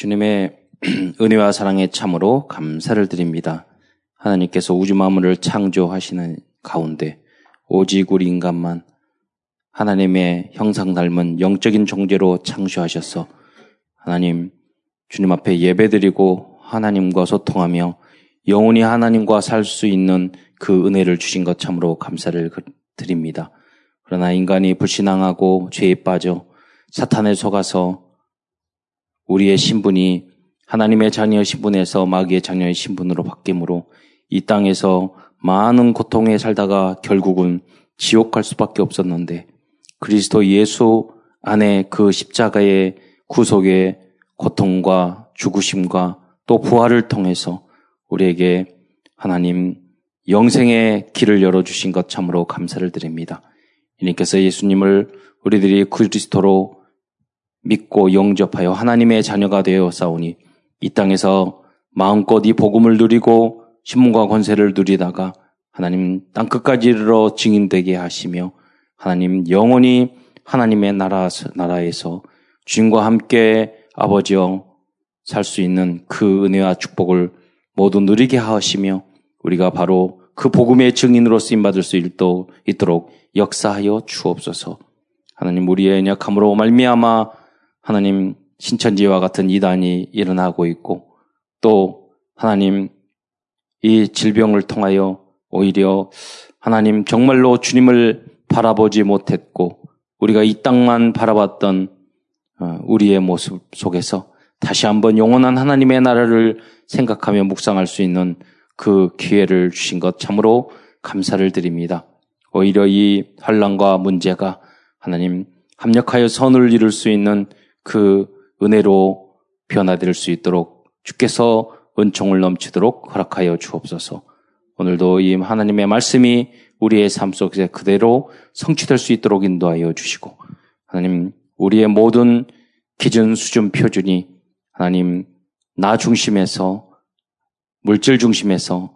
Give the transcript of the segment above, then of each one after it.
주님의 은혜와 사랑에 참으로 감사를 드립니다. 하나님께서 우주 만물을 창조하시는 가운데 오직 우리 인간만 하나님의 형상 닮은 영적인 존재로 창조하셔서 하나님 주님 앞에 예배드리고 하나님과 소통하며 영원히 하나님과 살 수 있는 그 은혜를 주신 것 참으로 감사를 드립니다. 그러나 인간이 불신앙하고 죄에 빠져 사탄에 속아서 우리의 신분이 하나님의 자녀의 신분에서 마귀의 자녀의 신분으로 바뀌므로 이 땅에서 많은 고통에 살다가 결국은 지옥 갈 수밖에 없었는데 그리스도 예수 안에 그 십자가의 구속의 고통과 죽으심과 또 부활을 통해서 우리에게 하나님 영생의 길을 열어주신 것 참으로 감사를 드립니다. 이님께서 예수님을 우리들이 그리스도로 믿고 영접하여 하나님의 자녀가 되어 싸우니 이 땅에서 마음껏 이 복음을 누리고 신문과 권세를 누리다가 하나님 땅 끝까지 이르러 증인되게 하시며 하나님 영원히 하나님의 나라, 나라에서 주님과 함께 아버지여 살 수 있는 그 은혜와 축복을 모두 누리게 하시며 우리가 바로 그 복음의 증인으로 쓰임 받을 수 있도록 역사하여 주옵소서. 하나님 우리의 연약함으로 말미암아 하나님 신천지와 같은 이단이 일어나고 있고 또 하나님 이 질병을 통하여 오히려 하나님 정말로 주님을 바라보지 못했고 우리가 이 땅만 바라봤던 어, 우리의 모습 속에서 다시 한번 영원한 하나님의 나라를 생각하며 묵상할 수 있는 그 기회를 주신 것 참으로 감사를 드립니다. 오히려 이 환란과 문제가 하나님 합력하여 선을 이룰 수 있는 그 은혜로 변화될 수 있도록 주께서 은총을 넘치도록 허락하여 주옵소서. 오늘도 이 하나님의 말씀이 우리의 삶 속에 그대로 성취될 수 있도록 인도하여 주시고 하나님 우리의 모든 기준 수준 표준이 하나님 나 중심에서 물질 중심에서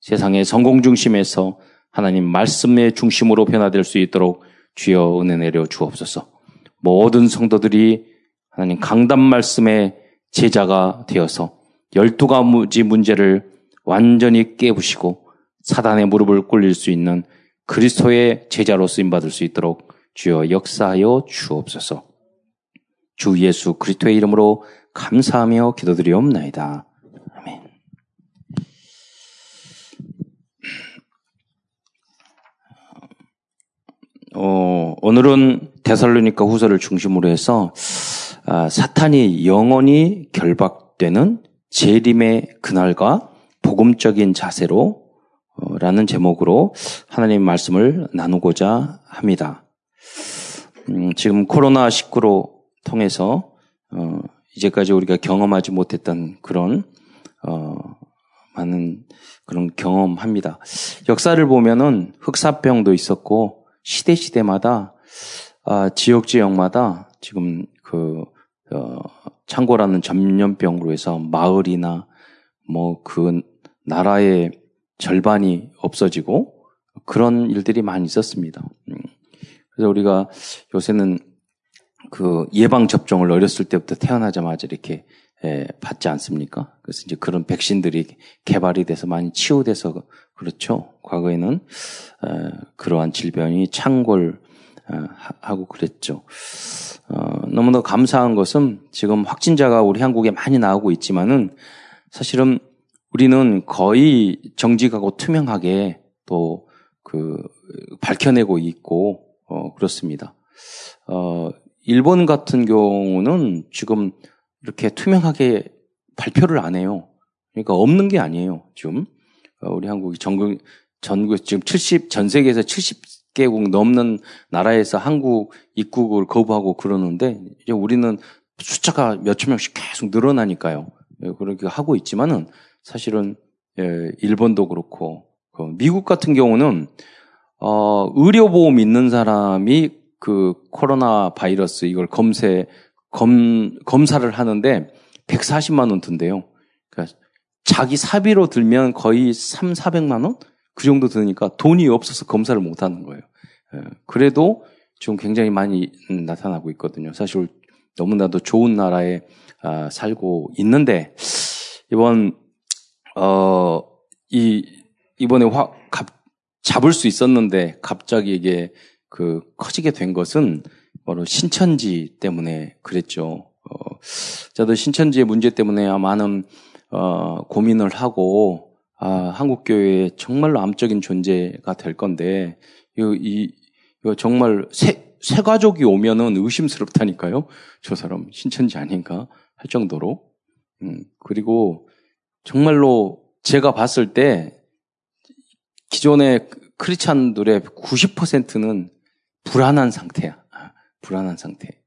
세상의 성공 중심에서 하나님 말씀의 중심으로 변화될 수 있도록 주여 은혜 내려 주옵소서. 모든 성도들이 하나님 강단 말씀의 제자가 되어서 열두 가지 문제를 완전히 깨부시고 사단의 무릎을 꿇릴 수 있는 그리스도의 제자로 쓰임 받을 수 있도록 주여 역사하여 주옵소서. 주 예수 그리스도의 이름으로 감사하며 기도드리옵나이다. 아멘. 어, 오늘은 데살로니카 후서를 중심으로 해서 아, 사탄이 영원히 결박되는 재림의 그날과 복음적인 자세로 어, 라는 제목으로 하나님 말씀을 나누고자 합니다. 음, 지금 코로나19로 통해서 어, 이제까지 우리가 경험하지 못했던 그런 어, 많은 그런 경험합니다. 역사를 보면은 흑사병도 있었고 시대 시대마다 아, 지역 지역마다 지금 그 어, 창고라는 전염병으로 해서 마을이나 뭐 그 나라의 절반이 없어지고 그런 일들이 많이 있었습니다. 음. 그래서 우리가 요새는 그 예방 접종을 어렸을 때부터 태어나자마자 이렇게 예, 받지 않습니까? 그래서 이제 그런 백신들이 개발이 돼서 많이 치유돼서 그렇죠. 과거에는 에, 그러한 질병이 어, 하고 그랬죠. 어, 너무나 감사한 것은 지금 확진자가 우리 한국에 많이 나오고 있지만은 사실은 우리는 거의 정직하고 투명하게 또 그 밝혀내고 있고 어, 그렇습니다. 어, 일본 같은 경우는 지금 이렇게 투명하게 발표를 안 해요. 그러니까 없는 게 아니에요. 지금 어, 우리 한국이 전국 전국 지금 70 전 세계에서 70 개국 넘는 나라에서 한국 입국을 거부하고 그러는데 이제 우리는 숫자가 몇천 명씩 계속 늘어나니까요. 예, 그렇게 하고 있지만은 사실은 예, 일본도 그렇고 그 미국 같은 경우는 어, 의료 보험 있는 사람이 그 코로나 바이러스 이걸 검세 검 검사를 하는데 140만 원 든대요. 그러니까 자기 사비로 들면 거의 3, 400만 원? 그 정도 드니까 돈이 없어서 검사를 못 하는 거예요. 예, 그래도 지금 굉장히 많이 나타나고 있거든요. 사실 너무나도 좋은 나라에 아, 살고 있는데 이번 어 이 이번에 화 갑, 잡을 수 있었는데 갑자기 이게 그 커지게 된 것은 바로 신천지 때문에 그랬죠. 어, 저도 신천지의 문제 때문에 많은 어, 고민을 하고 아, 한국 교회의 정말로 암적인 존재가 될 건데 이거, 이, 이거 정말 새, 새 가족이 오면은 의심스럽다니까요. 저 사람 신천지 아닌가 할 정도로. 음, 그리고 정말로 제가 봤을 때 기존의 크리스찬들의 90%는 불안한 상태야. 아, 불안한 상태.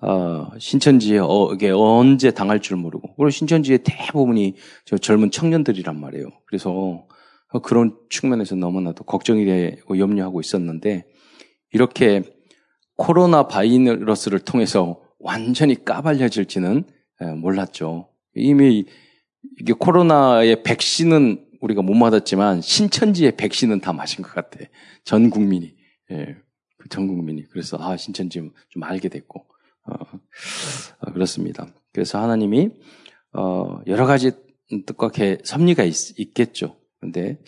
어, 신천지에 어, 이게 언제 당할 줄 모르고. 그리고 신천지의 대부분이 저 젊은 청년들이란 말이에요. 그래서 그런 측면에서 너무나도 걱정이 되고 염려하고 있었는데 이렇게 코로나 바이러스를 통해서 완전히 까발려질지는 몰랐죠. 이미 이게 코로나의 백신은 우리가 못 맞았지만 신천지의 백신은 다 맞은 것 같아. 전 국민이. 예. 그전 국민이. 그래서 아, 신천지 좀 알게 됐고. 어, 어, 그렇습니다. 그래서 하나님이 어, 여러 가지 뜻과 개, 섭리가 있, 겠죠 근데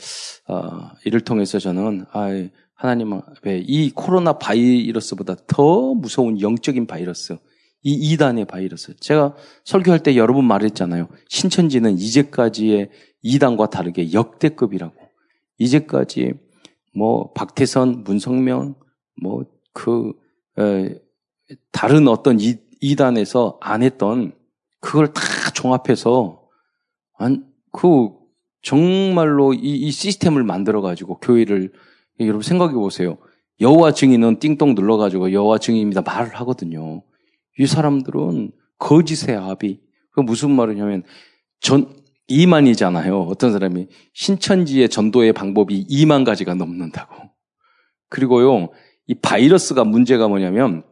어, 이를 통해서 저는 아, 하나님 앞에 이 코로나 바이러스보다 더 무서운 영적인 바이러스, 이 이단의 바이러스. 제가 설교할 때 여러 번 말했잖아요. 신천지는 이제까지의 이단과 다르게 역대급이라고. 이제까지 뭐 박태선, 문성명, 뭐그 다른 어떤 이, 이단에서 안 했던 그걸 다 종합해서 안, 그 정말로 이, 이 시스템을 만들어 가지고 교회를 여러분 생각해 보세요. 여호와 증인은 띵동 눌러 가지고 여호와 증인입니다 말을 하거든요. 이 사람들은 거짓의 아비. 그 무슨 말이냐면 전 이만이잖아요. 어떤 사람이 신천지의 전도의 방법이 2만 가지가 넘는다고. 그리고요, 이 바이러스가 문제가 뭐냐면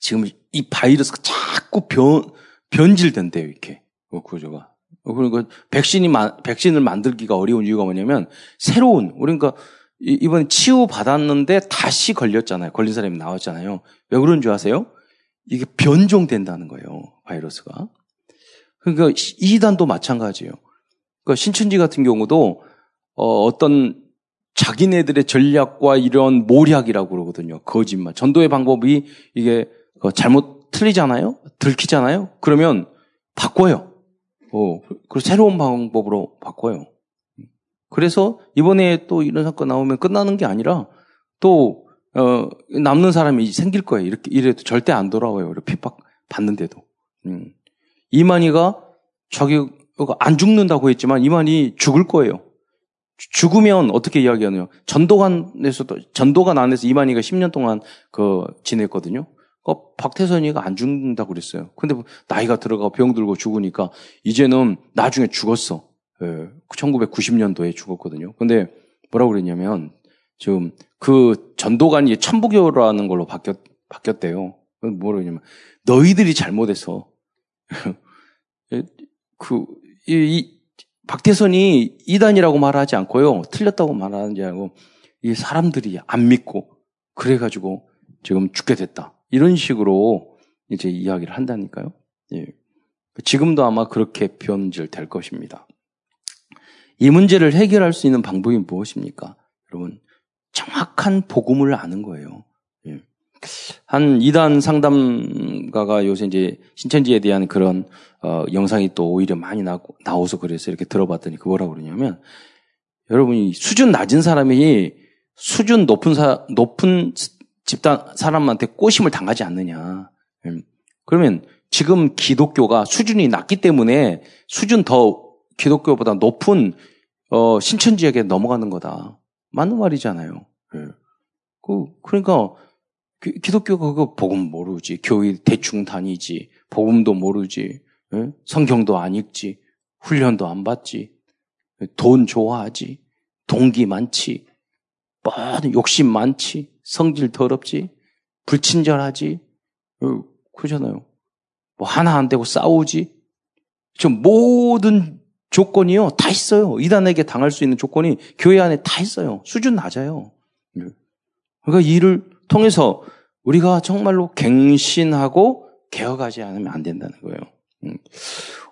지금 이 바이러스가 자꾸 변, 변질된대요, 이렇게. 그 구조가. 그러니까 백신이, 백신을 만들기가 어려운 이유가 뭐냐면 새로운, 그러니까 이번에 치유받았는데 다시 걸렸잖아요. 걸린 사람이 나왔잖아요. 왜 그런 줄 아세요? 이게 변종된다는 거예요, 바이러스가. 그러니까 이단도 마찬가지예요. 그러니까 신천지 같은 경우도 어, 어떤 자기네들의 전략과 이런 모략이라고 그러거든요. 거짓말. 전도의 방법이 이게 어, 잘못 틀리잖아요? 들키잖아요? 그러면 바꿔요. 어, 그리고 새로운 방법으로 바꿔요. 그래서 이번에 또 이런 사건 나오면 끝나는 게 아니라 또, 어, 남는 사람이 생길 거예요. 이렇게, 이래도 절대 안 돌아와요. 이렇게 핍박 받는데도. 음. 이만희가 자기, 안 죽는다고 했지만 이만희 죽을 거예요. 죽으면 어떻게 이야기하느냐. 전도관에서도, 전도관 안에서 이만희가 10년 동안 그 지냈거든요. 어, 박태선이가 안 죽는다고 그랬어요. 근데 뭐 나이가 들어가고 병 들고 죽으니까 이제는 나중에 죽었어. 예, 1990년도에 죽었거든요. 근데 뭐라고 그랬냐면 지금 그 전도관이 천부교라는 걸로 바뀌었, 바뀌었대요. 뭐라 그러냐면 너희들이 잘못해서 예, 그, 이, 이, 박태선이 이단이라고 말하지 않고요. 틀렸다고 말하는지 알고 이 사람들이 안 믿고 그래가지고 지금 죽게 됐다. 이런 식으로 이제 이야기를 한다니까요. 예. 지금도 아마 그렇게 변질될 것입니다. 이 문제를 해결할 수 있는 방법이 무엇입니까? 여러분, 정확한 복음을 아는 거예요. 예. 한 이단 상담가가 요새 이제 신천지에 대한 그런 어, 영상이 또 오히려 많이 나, 나와서 그래서 이렇게 들어봤더니 그 뭐라고 그러냐면 여러분이 수준 낮은 사람이 수준 높은 사, 높은 집단 사람한테 꼬심을 당하지 않느냐. 음. 그러면 지금 기독교가 수준이 낮기 때문에 수준 더 기독교보다 높은 어, 신천지에게 넘어가는 거다. 맞는 말이잖아요. 예. 그 그러니까 기 독교가 그 복음 모르지, 교회 대충 다니지, 복음도 모르지, 예? 성경도 안 읽지, 훈련도 안 받지, 돈 좋아하지, 동기 많지, 뭐 욕심 많지, 성질 더럽지, 불친절하지, 어, 그러잖아요. 뭐 하나 안 되고 싸우지. 저 모든 조건이요 다 있어요. 이단에게 당할 수 있는 조건이 교회 안에 다 있어요. 수준 낮아요. 네. 그러니까 이를 통해서 우리가 정말로 갱신하고 개혁하지 않으면 안 된다는 거예요.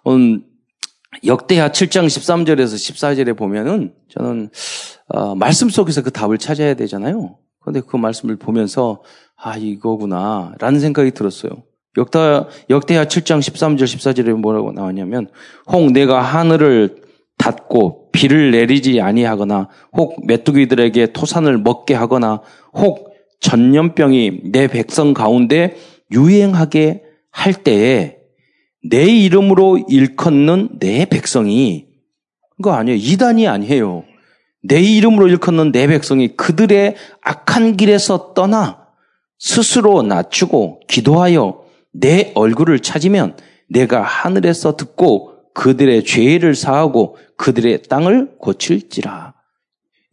음, 역대하 7장 13절에서 14절에 보면은 저는 어, 말씀 속에서 그 답을 찾아야 되잖아요. 그런데 그 말씀을 보면서 아 이거구나 라는 생각이 들었어요. 역대, 역대하 7장 13절 14절에 뭐라고 나왔냐면 혹 내가 하늘을 닫고 비를 내리지 아니하거나 혹 메뚜기들에게 토산을 먹게 하거나 혹 전염병이 내 백성 가운데 유행하게 할 때에 내 이름으로 일컫는 내 백성이 그거 아니에요. 이단이 아니에요. 내 이름으로 일컫는 내 백성이 그들의 악한 길에서 떠나 스스로 낮추고 기도하여 내 얼굴을 찾으면 내가 하늘에서 듣고 그들의 죄를 사하고 그들의 땅을 고칠지라.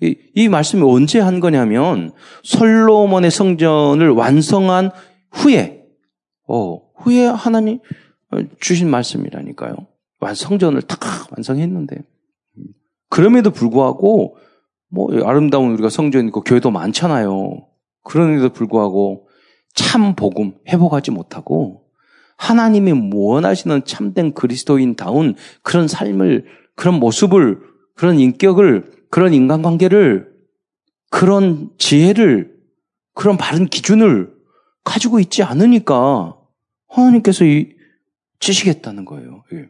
이, 이 말씀이 언제 한 거냐면 솔로몬의 성전을 완성한 후에 어, 후에 하나님 주신 말씀이라니까요. 완성전을 탁 완성했는데 그럼에도 불구하고 뭐 아름다운 우리가 성전 있고 교회도 많잖아요. 그런데도 불구하고 참 복음 회복하지 못하고 하나님이 원하시는 참된 그리스도인다운 그런 삶을 그런 모습을 그런 인격을 그런 인간관계를 그런 지혜를 그런 바른 기준을 가지고 있지 않으니까 하나님께서 이 치시겠다는 거예요. 예.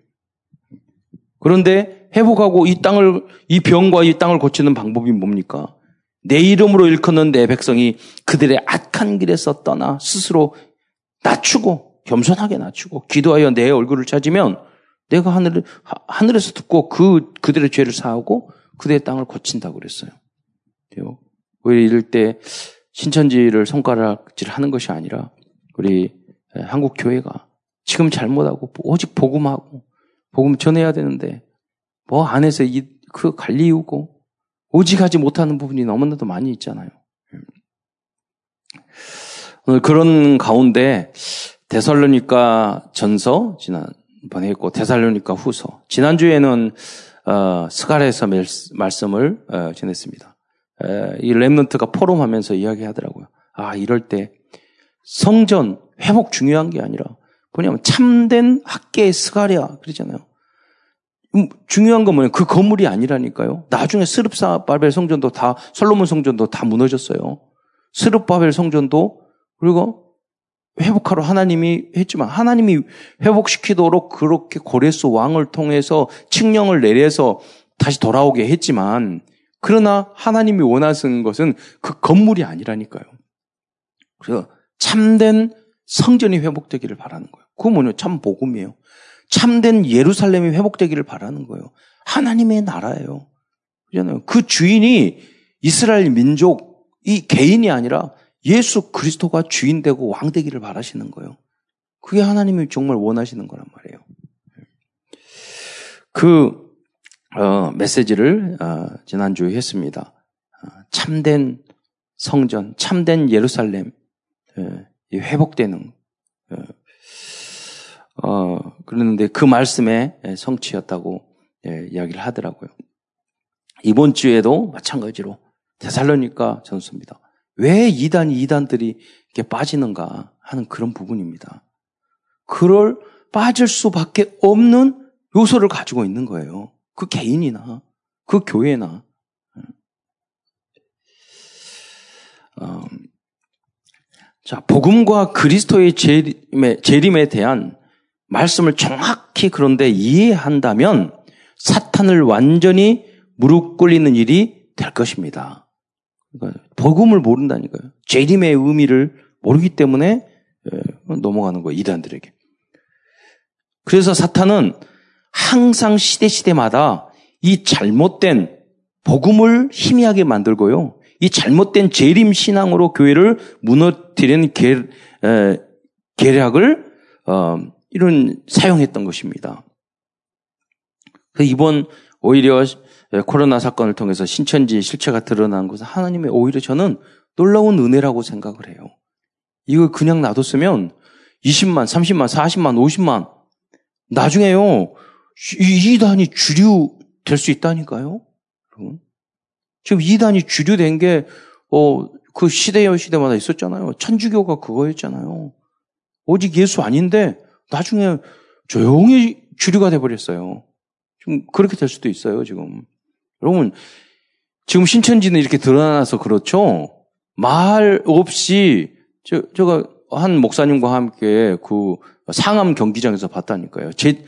그런데 회복하고 이 땅을 이 병과 이 땅을 고치는 방법이 뭡니까? 내 이름으로 일컫는 내 백성이 그들의 악한 길에서 떠나 스스로 낮추고 겸손하게 낮추고 기도하여 내 얼굴을 찾으면 내가 하늘 하늘에서 듣고 그 그들의 죄를 사하고 그들의 땅을 고친다고 그랬어요. 우리 이럴 때 신천지를 손가락질 하는 것이 아니라 우리 한국 교회가 지금 잘못하고 오직 복음하고 복음 전해야 되는데 뭐 안에서 이그 갈리우고 오직 하지 못하는 부분이 너무나도 많이 있잖아요. 오늘 그런 가운데 데살로니까 전서 지난번에 했고 데살로니까 후서 지난주에는 어, 스가랴에서 말씀을 어, 전했습니다. 에, 이 remnant가 포럼하면서 이야기하더라고요. 아 이럴 때 성전 회복 중요한 게 아니라 뭐냐면 참된 학개와 스가랴 그러잖아요. 음, 중요한 건 뭐냐면 그 건물이 아니라니까요. 나중에 스룹바벨 성전도 다 솔로몬 성전도 다 무너졌어요. 스룹 바벨 성전도 그리고 회복하러 하나님이 했지만 하나님이 회복시키도록 그렇게 고레스 왕을 통해서 칙령을 내려서 다시 돌아오게 했지만 그러나 하나님이 원하시는 것은 그 건물이 아니라니까요. 그래서 참된 성전이 회복되기를 바라는 거예요. 그거 뭐냐? 참 복음이에요. 참된 예루살렘이 회복되기를 바라는 거예요. 하나님의 나라예요. 그잖아요. 그 주인이 이스라엘 민족, 이 개인이 아니라 예수 그리스도가 주인 되고 왕 되기를 바라시는 거예요. 그게 하나님이 정말 원하시는 거란 말이에요. 그 어, 메시지를 어, 지난주에 했습니다. 어, 참된 성전, 참된 예루살렘 예, 회복되는 예. 어, 그러는데 그 말씀의 성취였다고 예, 이야기를 하더라고요. 이번 주에도 마찬가지로 대살로니까 전수입니다. 왜 이단 이단들이 이렇게 빠지는가 하는 그런 부분입니다. 그럴 빠질 수밖에 없는 요소를 가지고 있는 거예요. 그 개인이나 그 교회나 어, 자 복음과 그리스도의 재림에, 재림에 대한 말씀을 정확히 그런데 이해한다면 사탄을 완전히 무릎 꿇리는 일이 될 것입니다. 그러니까 복음을 모른다니까요. 재림의 의미를 모르기 때문에 예, 넘어가는 거예요. 이단들에게. 그래서 사탄은 항상 시대 시대마다 이 잘못된 복음을 희미하게 만들고요. 이 잘못된 재림 신앙으로 교회를 무너뜨리는 계, 에, 계략을 어, 이런 사용했던 것입니다. 이번 오히려 예, 코로나 사건을 통해서 신천지 실체가 드러난 것은 하나님의 오히려 저는 놀라운 은혜라고 생각을 해요. 이거 그냥 놔뒀으면 20만, 30만, 40만, 50만 나중에요 이단이 주류 될 수 있다니까요. 지금 이단이 주류된 게 어, 그 시대여 시대마다 있었잖아요. 천주교가 그거였잖아요. 오직 예수 아닌데 나중에 조용히 주류가 돼버렸어요. 좀 그렇게 될 수도 있어요, 지금. 여러분, 지금 신천지는 이렇게 드러나서 그렇죠? 말 없이, 저, 제가 한 목사님과 함께 그 상암 경기장에서 봤다니까요. 제,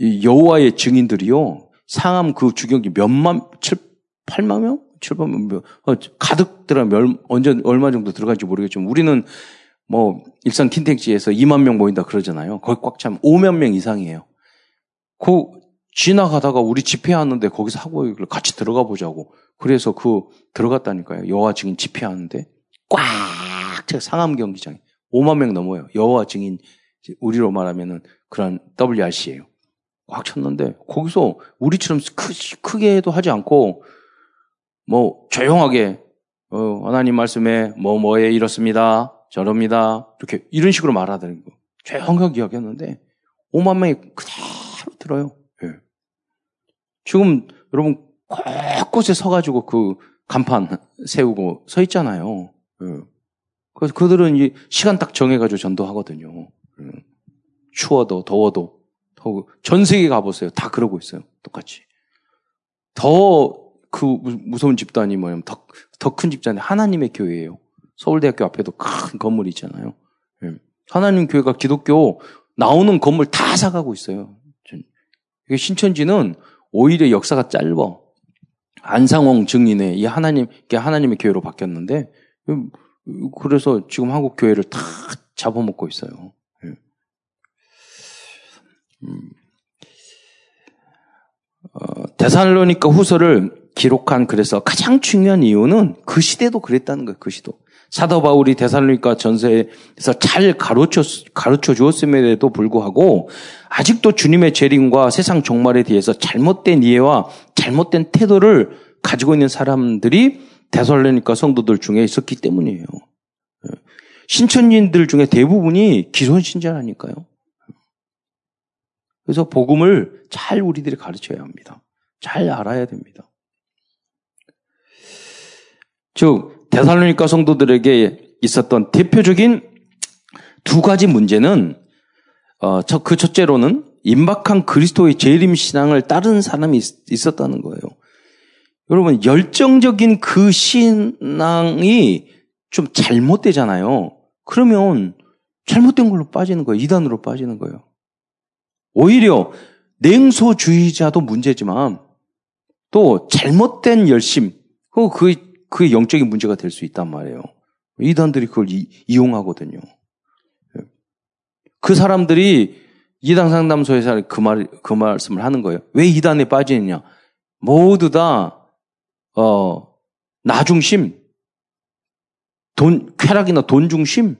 여호와의 증인들이요. 상암 그 주경기 몇만, 칠, 8만 명? 7만 명? 어, 가득 들어, 몇, 언제, 얼마 정도 들어갈지 모르겠지만 우리는 뭐, 일산 킨텍지에서 2만 명 모인다 그러잖아요. 거기 꽉 차면 5만 명 이상이에요. 그, 지나가다가 우리 집회하는데 거기서 하고 같이 들어가 보자고. 그래서 그, 들어갔다니까요. 여호와 증인 집회하는데. 꽉! 제가 상암 경기장에. 5만 명 넘어요. 여호와 증인, 우리로 말하면은 그런 WRC예요. 꽉 찼는데, 거기서 우리처럼 크, 크게도 하지 않고, 뭐, 조용하게, 어, 하나님 말씀에 뭐, 뭐에 이렇습니다. 저럽니다. 이렇게, 이런 식으로 말하다는 거. 조용하게 이야기했는데, 5만 명이 그대로 들어요. 예. 지금 여러분, 곳곳에 서가지고 그 간판 세우고 서 있잖아요. 예. 그래서 그들은 이 시간 딱 정해가지고 전도하거든요. 예. 추워도, 더워도, 더워. 전 세계 가보세요. 다 그러고 있어요. 똑같이. 더 그 무서운 집단이 뭐냐면 더, 더 큰 집단이 하나님의 교회예요. 서울대학교 앞에도 큰 건물이 있잖아요. 예. 하나님 교회가 기독교 나오는 건물 다 사가고 있어요. 신천지는 오히려 역사가 짧아. 안상홍 증인의 이 하나님, 하나님의 교회로 바뀌었는데, 그래서 지금 한국 교회를 다 잡아먹고 있어요. 예. 음. 어, 데살로니까 후서를 기록한 그래서 가장 중요한 이유는 그 시대도 그랬다는 거예요. 그 시도. 사도 바울이 데살로니까 전세에서 잘 가르쳐 가르쳐 주었음에도 불구하고 아직도 주님의 재림과 세상 종말에 대해서 잘못된 이해와 잘못된 태도를 가지고 있는 사람들이 데살로니까 성도들 중에 있었기 때문이에요. 예. 신천인들 중에 대부분이 기존 신자라니까요. 그래서 복음을 잘 우리들이 가르쳐야 합니다. 잘 알아야 됩니다. 즉 데살로니가 성도들에게 있었던 대표적인 두 가지 문제는 어, 그 첫째로는 임박한 그리스도의 재림 신앙을 따른 사람이 있, 었다는 거예요. 여러분 열정적인 그 신앙이 좀 잘못되잖아요. 그러면 잘못된 걸로 빠지는 거예요. 이단으로 빠지는 거예요. 오히려 냉소주의자도 문제지만 또 잘못된 열심, 그, 그 영적인 문제가 될 수 있단 말이에요. 이단들이 그걸 이, 이용하거든요. 그 사람들이 이단 상담소에서 그 말, 그 말씀을 하는 거예요. 왜 이단에 빠지느냐? 모두 다, 어, 나 중심, 돈, 쾌락이나 돈 중심,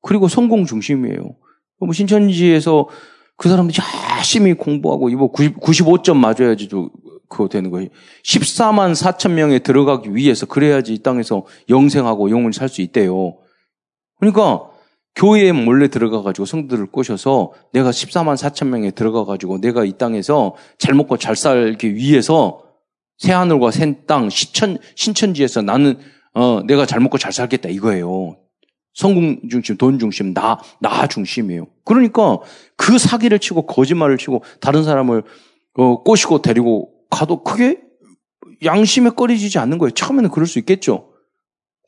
그리고 성공 중심이에요. 뭐 신천지에서 그 사람들이 열심히 공부하고 이거 90, 95점 맞아야지 그거 되는 거예요. 14만 4천 명에 들어가기 위해서 그래야지 이 땅에서 영생하고 영혼을 살수 있대요. 그러니까 교회에 몰래 들어가가지고 성도들을 꼬셔서 내가 14만 4천 명에 들어가가지고 내가 이 땅에서 잘 먹고 잘 살기 위해서 새하늘과 새 땅, 시천, 신천지에서 나는, 어, 내가 잘 먹고 잘 살겠다 이거예요. 성공 중심, 돈 중심, 나, 나 중심이에요. 그러니까 그 사기를 치고 거짓말을 치고 다른 사람을 어, 꼬시고 데리고 가도 크게 양심에 꺼리지지 않는 거예요. 처음에는 그럴 수 있겠죠.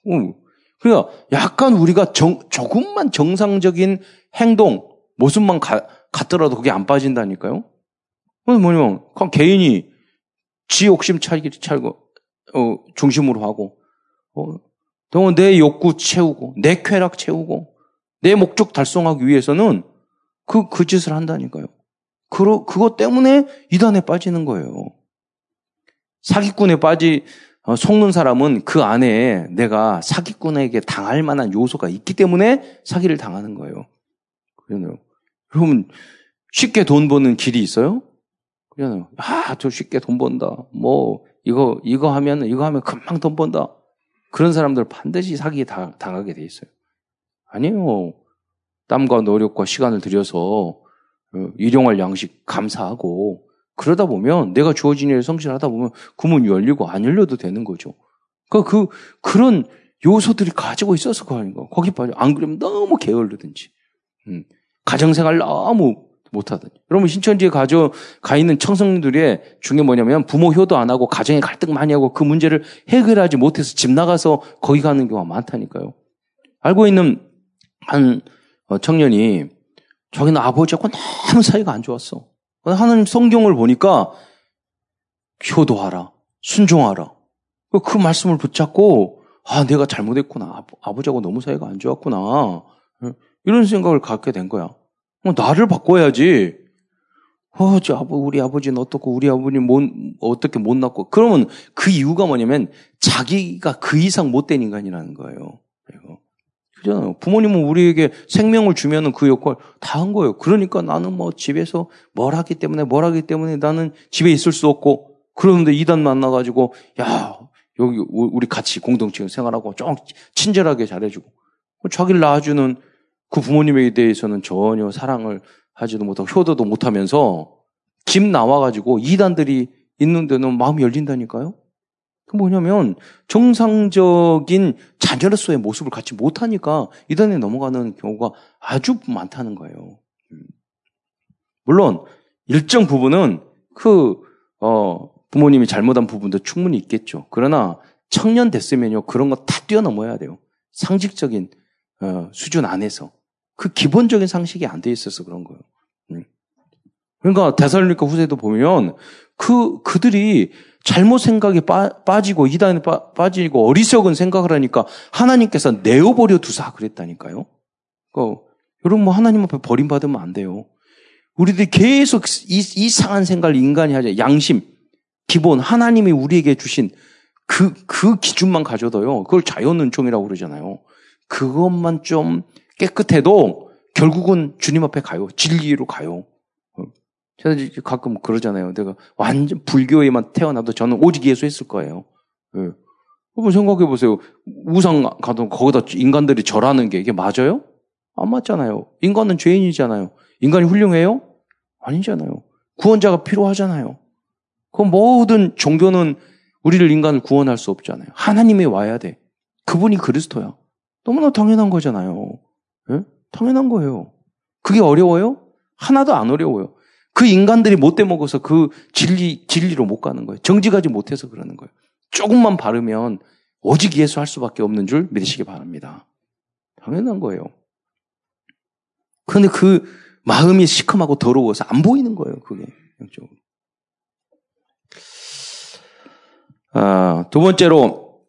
어. 그러니까 약간 우리가 정, 조금만 정상적인 행동, 모습만 가, 같더라도 그게 안 빠진다니까요. 뭐냐면, 그냥 개인이 지 욕심 차기, 차고, 어, 중심으로 하고, 어, 내 욕구 채우고, 내 쾌락 채우고, 내 목적 달성하기 위해서는 그, 그 짓을 한다니까요. 그, 그것 때문에 이단에 빠지는 거예요. 사기꾼에 빠지, 어, 속는 사람은 그 안에 내가 사기꾼에게 당할 만한 요소가 있기 때문에 사기를 당하는 거예요. 그러잖아요. 여러분, 쉽게 돈 버는 길이 있어요? 그러잖아요. 아, 저 쉽게 돈 번다. 뭐, 이거, 이거 하면, 이거 하면 금방 돈 번다. 그런 사람들 반드시 사기에 당, 당하게 돼 있어요. 아니에요. 땀과 노력과 시간을 들여서 어, 일용할 양식 감사하고 그러다 보면 내가 주어진 일에 성실하다 보면 구문이 열리고 안 열려도 되는 거죠. 그, 그, 그런 요소들이 가지고 있어서 그 아닌가. 거기 빠져. 안 그러면 너무 게을르든지. 음. 가정생활 너무, 못하더니. 여러분 신천지에 가져 가 있는 청소년들의 중에 뭐냐면 부모 효도 안 하고 가정에 갈등 많이 하고 그 문제를 해결하지 못해서 집 나가서 거기 가는 경우가 많다니까요. 알고 있는 한 어, 청년이 자기는 아버지하고 너무 사이가 안 좋았어. 하는 성경을 보니까 효도하라, 순종하라. 그 말씀을 붙잡고 아 내가 잘못했구나. 아버지하고 너무 사이가 안 좋았구나. 이런 생각을 갖게 된 거야. 어, 나를 바꿔야지. 어, 저 아버, 우리 아버지는 어떻고, 우리 아버님 못, 어떻게 못 낳고. 그러면 그 이유가 뭐냐면 자기가 그 이상 못된 인간이라는 거예요. 그잖아요. 부모님은 우리에게 생명을 주면은 그 역할 다 한 거예요. 그러니까 나는 뭐 집에서 뭘 하기 때문에, 뭘 하기 때문에 나는 집에 있을 수 없고, 그러는데 이단 만나가지고, 야, 여기 우리 같이 공동체 생활하고 좀 친절하게 잘해주고, 자기를 낳아주는 그 부모님에 대해서는 전혀 사랑을 하지도 못하고 효도도 못하면서 집 나와가지고 이단들이 있는 데는 마음이 열린다니까요? 그 뭐냐면 정상적인 자녀로서의 모습을 갖지 못하니까 이단에 넘어가는 경우가 아주 많다는 거예요. 음. 물론 일정 부분은 그 어, 부모님이 잘못한 부분도 충분히 있겠죠. 그러나 청년 됐으면요 그런 거 다 뛰어넘어야 돼요. 상식적인 어, 수준 안에서 그 기본적인 상식이 안 돼 있어서 그런 거예요. 음. 그러니까 대살로니까 후세도 보면 그 그들이 잘못 생각에 빠, 지고 이단에 빠, 빠지고 어리석은 생각을 하니까 하나님께서 내어버려 두사 그랬다니까요. 그 여러분 뭐 하나님 앞에 버림받으면 안 돼요. 우리들이 계속 이, 이상한 생각을 인간이 하자. 양심, 기본 하나님이 우리에게 주신 그, 그 기준만 가져도요. 그걸 자연은총이라고 그러잖아요. 그것만 좀 깨끗해도 결국은 주님 앞에 가요. 진리로 가요. 어. 제가 가끔 그러잖아요. 내가 완전 불교에만 태어나도 저는 오직 예수 했을 거예요. 예. 한번 생각해 보세요. 우상 가도 거기다 인간들이 절하는 게 이게 맞아요? 안 맞잖아요. 인간은 죄인이잖아요. 인간이 훌륭해요? 아니잖아요. 구원자가 필요하잖아요. 그 모든 종교는 우리를 인간을 구원할 수 없잖아요. 하나님이 와야 돼. 그분이 그리스도야. 너무나 당연한 거잖아요. 예? 당연한 거예요. 그게 어려워요? 하나도 안 어려워요. 그 인간들이 못돼 먹어서 그 진리, 진리로 못 가는 거예요. 정직하지 못해서 그러는 거예요. 조금만 바르면 오직 예수 할 수밖에 없는 줄 믿으시기 바랍니다. 당연한 거예요. 그런데 그 마음이 시커하고 더러워서 안 보이는 거예요, 그게. 영적으로. 아, 두 번째로,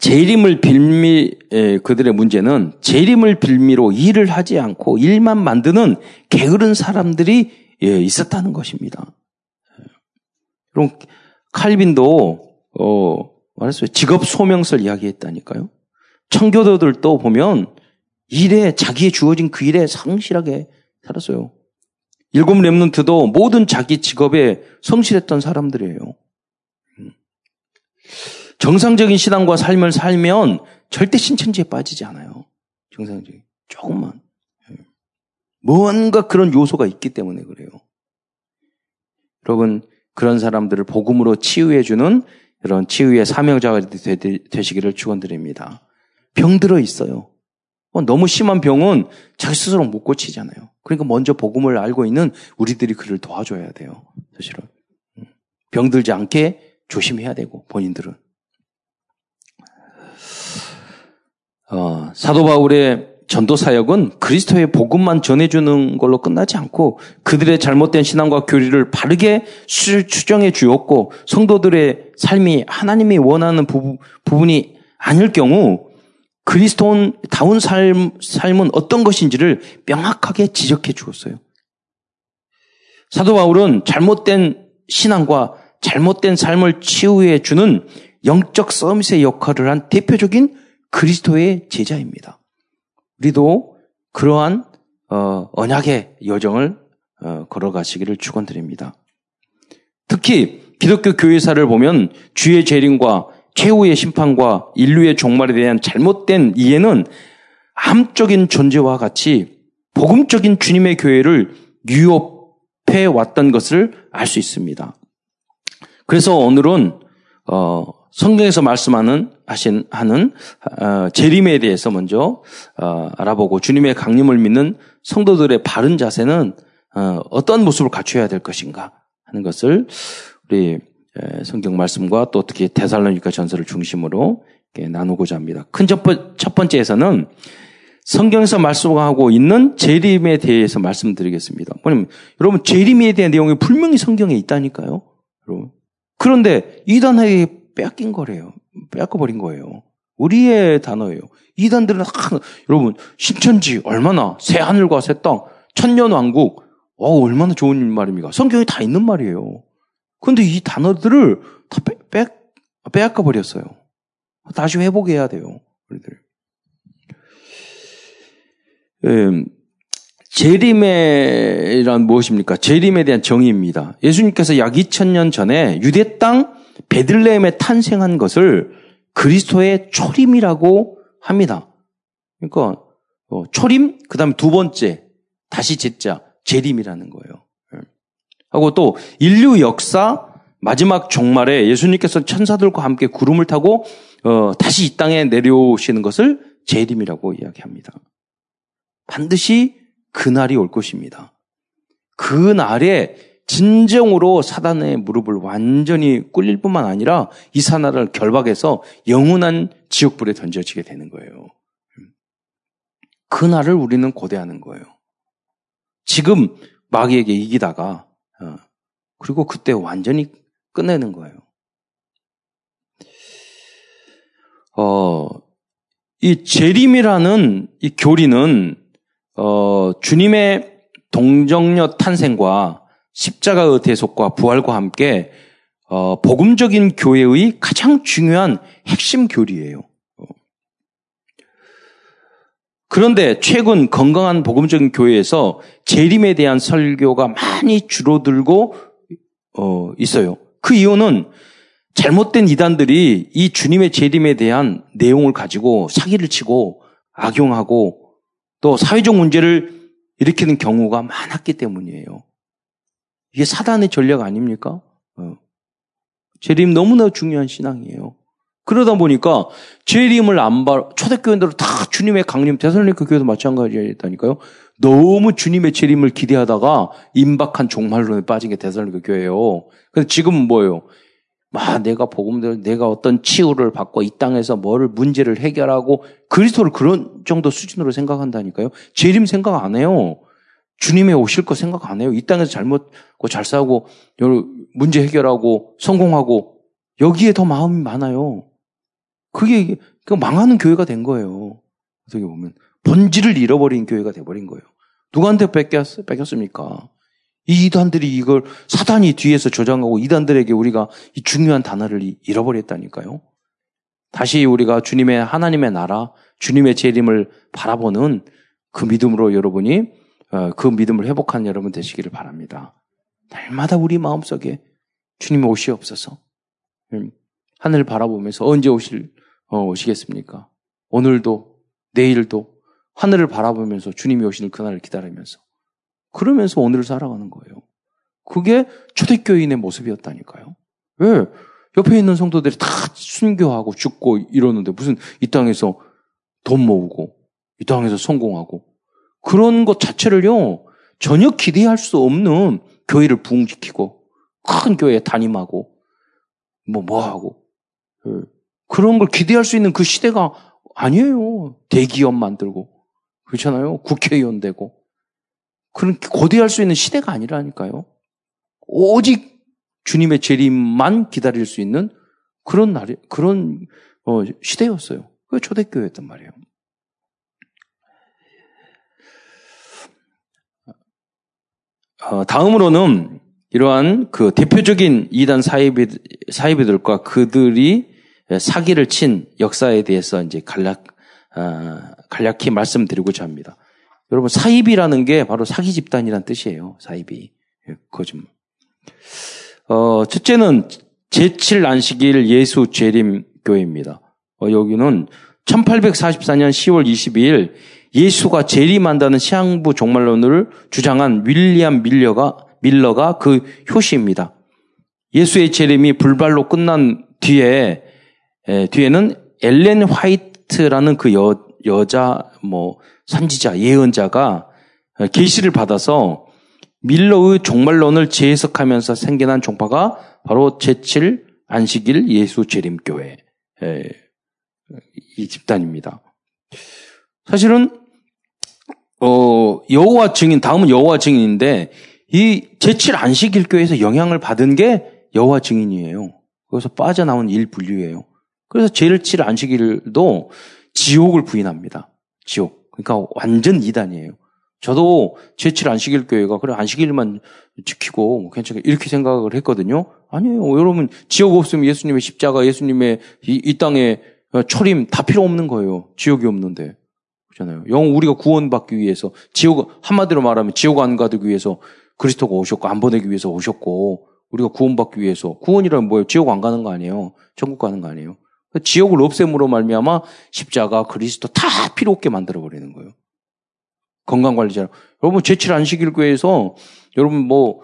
재림을 빌미 그들의 문제는 재림을 빌미로 일을 하지 않고 일만 만드는 게으른 사람들이 예, 있었다는 것입니다. 그럼 칼빈도 어 말했어요. 직업 소명설 이야기했다니까요. 청교도들도 보면 일에 자기의 주어진 그 일에 성실하게 살았어요. 일곱 렘넌트도 모든 자기 직업에 성실했던 사람들이에요. 정상적인 신앙과 삶을 살면 절대 신천지에 빠지지 않아요. 정상적인. 조금만. 예. 뭔가 그런 요소가 있기 때문에 그래요. 여러분, 그런 사람들을 복음으로 치유해주는 이런 치유의 사명자가 되시기를 축원드립니다. 병 들어 있어요. 어, 너무 심한 병은 자기 스스로 못 고치잖아요. 그러니까 먼저 복음을 알고 있는 우리들이 그를 도와줘야 돼요. 사실은. 음. 병들지 않게 조심해야 되고, 본인들은. 어, 사도 바울의 전도 사역은 그리스도의 복음만 전해주는 걸로 끝나지 않고 그들의 잘못된 신앙과 교리를 바르게 추정해 주었고 성도들의 삶이 하나님이 원하는 부부, 부분이 아닐 경우 그리스도인 다운 삶, 삶은 어떤 것인지를 명확하게 지적해 주었어요. 사도 바울은 잘못된 신앙과 잘못된 삶을 치유해 주는 영적 서밋의 역할을 한 대표적인 그리스도의 제자입니다. 우리도 그러한 어, 언약의 여정을 어, 걸어가시기를 축원드립니다. 특히 기독교 교회사를 보면 주의 재림과 최후의 심판과 인류의 종말에 대한 잘못된 이해는 암적인 존재와 같이 복음적인 주님의 교회를 유업해 왔던 것을 알 수 있습니다. 그래서 오늘은 어, 성경에서 말씀하는 하신 하는 어, 재림에 대해서 먼저 어, 알아보고 주님의 강림을 믿는 성도들의 바른 자세는 어, 떤 모습을 갖춰야 될 것인가 하는 것을 우리 성경 말씀과 또 어떻게 대살로니까 전설을 중심으로 나누고자 합니다. 큰 첫 번째에서는 성경에서 말씀하고 있는 재림에 대해서 말씀드리겠습니다. 뭐냐면 여러분 재림에 대한 내용이 분명히 성경에 있다니까요. 여러분. 그런데 이단에게 빼앗긴 거래요. 빼앗겨 버린 거예요. 우리의 단어예요. 이단들은 하, 여러분 신천지 얼마나 새 하늘과 새 땅, 천년 왕국, 어 얼마나 좋은 말입니까? 성경에 다 있는 말이에요. 그런데 이 단어들을 다 빼, 빼, 빼앗겨 버렸어요. 다시 회복해야 돼요. 우리들. 예, 재림이란 무엇입니까? 재림에 대한 정의입니다. 예수님께서 약 2000년 전에 유대 땅 베들레헴에 탄생한 것을 그리스도의 초림이라고 합니다. 그러니까 어, 초림 그다음에 두 번째 다시 제자 재림이라는 거예요. 예. 하고 또 인류 역사 마지막 종말에 예수님께서 천사들과 함께 구름을 타고 어, 다시 이 땅에 내려오시는 것을 재림이라고 이야기합니다. 반드시 그날이 올 것입니다. 그 날에 진정으로 사단의 무릎을 완전히 꿀릴 뿐만 아니라 이 사나를 결박해서 영원한 지옥불에 던져지게 되는 거예요. 그 날을 우리는 고대하는 거예요. 지금 마귀에게 이기다가 어, 그리고 그때 완전히 끝내는 거예요. 어, 이 재림이라는 이 교리는 어, 주님의 동정녀 탄생과 십자가의 대속과 부활과 함께 어, 복음적인 교회의 가장 중요한 핵심 교리예요. 그런데 최근 건강한 복음적인 교회에서 재림에 대한 설교가 많이 줄어들고 어, 있어요. 그 이유는 잘못된 이단들이 이 주님의 재림에 대한 내용을 가지고 사기를 치고 악용하고 또 사회적 문제를 일으키는 경우가 많았기 때문이에요. 이게 사단의 전략 아닙니까? 어. 재림 너무나 중요한 신앙이에요. 그러다 보니까 재림을 안 봐, 초대교인들은 다 주님의 강림, 대선리니까 교회도 마찬가지였다니까요. 너무 주님의 재림을 기대하다가 임박한 종말론에 빠진 게 대선리니까 교회예요. 근데 지금은 뭐예요? 막 내가 복음대로 내가 어떤 치유를 받고 이 땅에서 뭐를 문제를 해결하고 그리스도를 그런 정도 수준으로 생각한다니까요. 재림 생각 안 해요. 주님의 오실 거 생각 안 해요. 이 땅에서 잘못고 잘 싸우고 문제 해결하고 성공하고 여기에 더 마음이 많아요. 그게 그 망하는 교회가 된 거예요. 어떻게 보면 본질을 잃어버린 교회가 돼버린 거예요. 누구한테 뺏겼, 뺏겼습니까? 이 이단들이 이걸 사단이 뒤에서 조장하고 이단들에게 우리가 이 중요한 단어를 잃어버렸다니까요. 다시 우리가 주님의 하나님의 나라, 주님의 재림을 바라보는 그 믿음으로 여러분이 어, 그 믿음을 회복하는 여러분 되시기를 바랍니다. 날마다 우리 마음속에 주님의 오시옵소서. 음, 하늘 바라보면서 언제 오실 어, 오시겠습니까? 오늘도 내일도 하늘을 바라보면서 주님이 오시는 그날을 기다리면서 그러면서 오늘을 살아가는 거예요. 그게 초대교인의 모습이었다니까요. 왜? 옆에 있는 성도들이 다 순교하고 죽고 이러는데 무슨 이 땅에서 돈 모으고 이 땅에서 성공하고 그런 것 자체를요 전혀 기대할 수 없는 교회를 부흥시키고 큰 교회에 담임하고 뭐 뭐하고 예. 그런 걸 기대할 수 있는 그 시대가 아니에요. 대기업 만들고 그렇잖아요. 국회의원 되고 그런 고대할 수 있는 시대가 아니라니까요. 오직 주님의 재림만 기다릴 수 있는 그런 날, 그런 어, 시대였어요. 그 초대교회였단 말이에요. 어, 다음으로는 이러한 그 대표적인 이단 사이비, 사이비들과 그들이 사기를 친 역사에 대해서 이제 간략, 어, 간략히 말씀드리고자 합니다. 여러분 사입이라는 게 바로 사기 집단이란 뜻이에요. 사입이 예, 거짓 어, 첫째는 제7 안식일 예수 재림 교회입니다. 어, 여기는 1844년 10월 22일 예수가 재림한다는 시향부 종말론을 주장한 윌리엄 밀러가 밀러가 그 효시입니다. 예수의 재림이 불발로 끝난 뒤에 에, 뒤에는 엘렌 화이트라는 그 여, 여자 뭐 선지자, 예언자가 계시를 받아서 밀러의 종말론을 재해석하면서 생겨난 종파가 바로 제7 안식일 예수 재림교회 이 집단입니다. 사실은 어, 여호와 증인 다음은 여호와 증인인데 이 제7 안식일 교회에서 영향을 받은 게 여호와 증인이에요. 거기서 빠져나온 일 분류예요. 그래서 제7 안식일도 지옥을 부인합니다. 지옥. 그러니까 완전 이단이에요. 저도 제7 안식일 교회가 그래 안식일만 지키고 뭐 괜찮게 이렇게 생각을 했거든요. 아니에요. 여러분 지옥 없으면 예수님의 십자가, 예수님의 이, 이 땅에 초림 다 필요 없는 거예요. 지옥이 없는데. 그렇잖아요. 영 우리가 구원받기 위해서 지옥 한마디로 말하면 지옥 안 가기 위해서 그리스도가 오셨고 안 보내기 위해서 오셨고 우리가 구원받기 위해서 구원이라면 뭐예요? 지옥 안 가는 거 아니에요? 천국 가는 거 아니에요? 지옥을 없앰으로 말미암아 십자가 그리스도 다 필요 없게 만들어 버리는 거예요. 건강 관리자. 여러분, 제칠 안식일교회에서 여러분 뭐,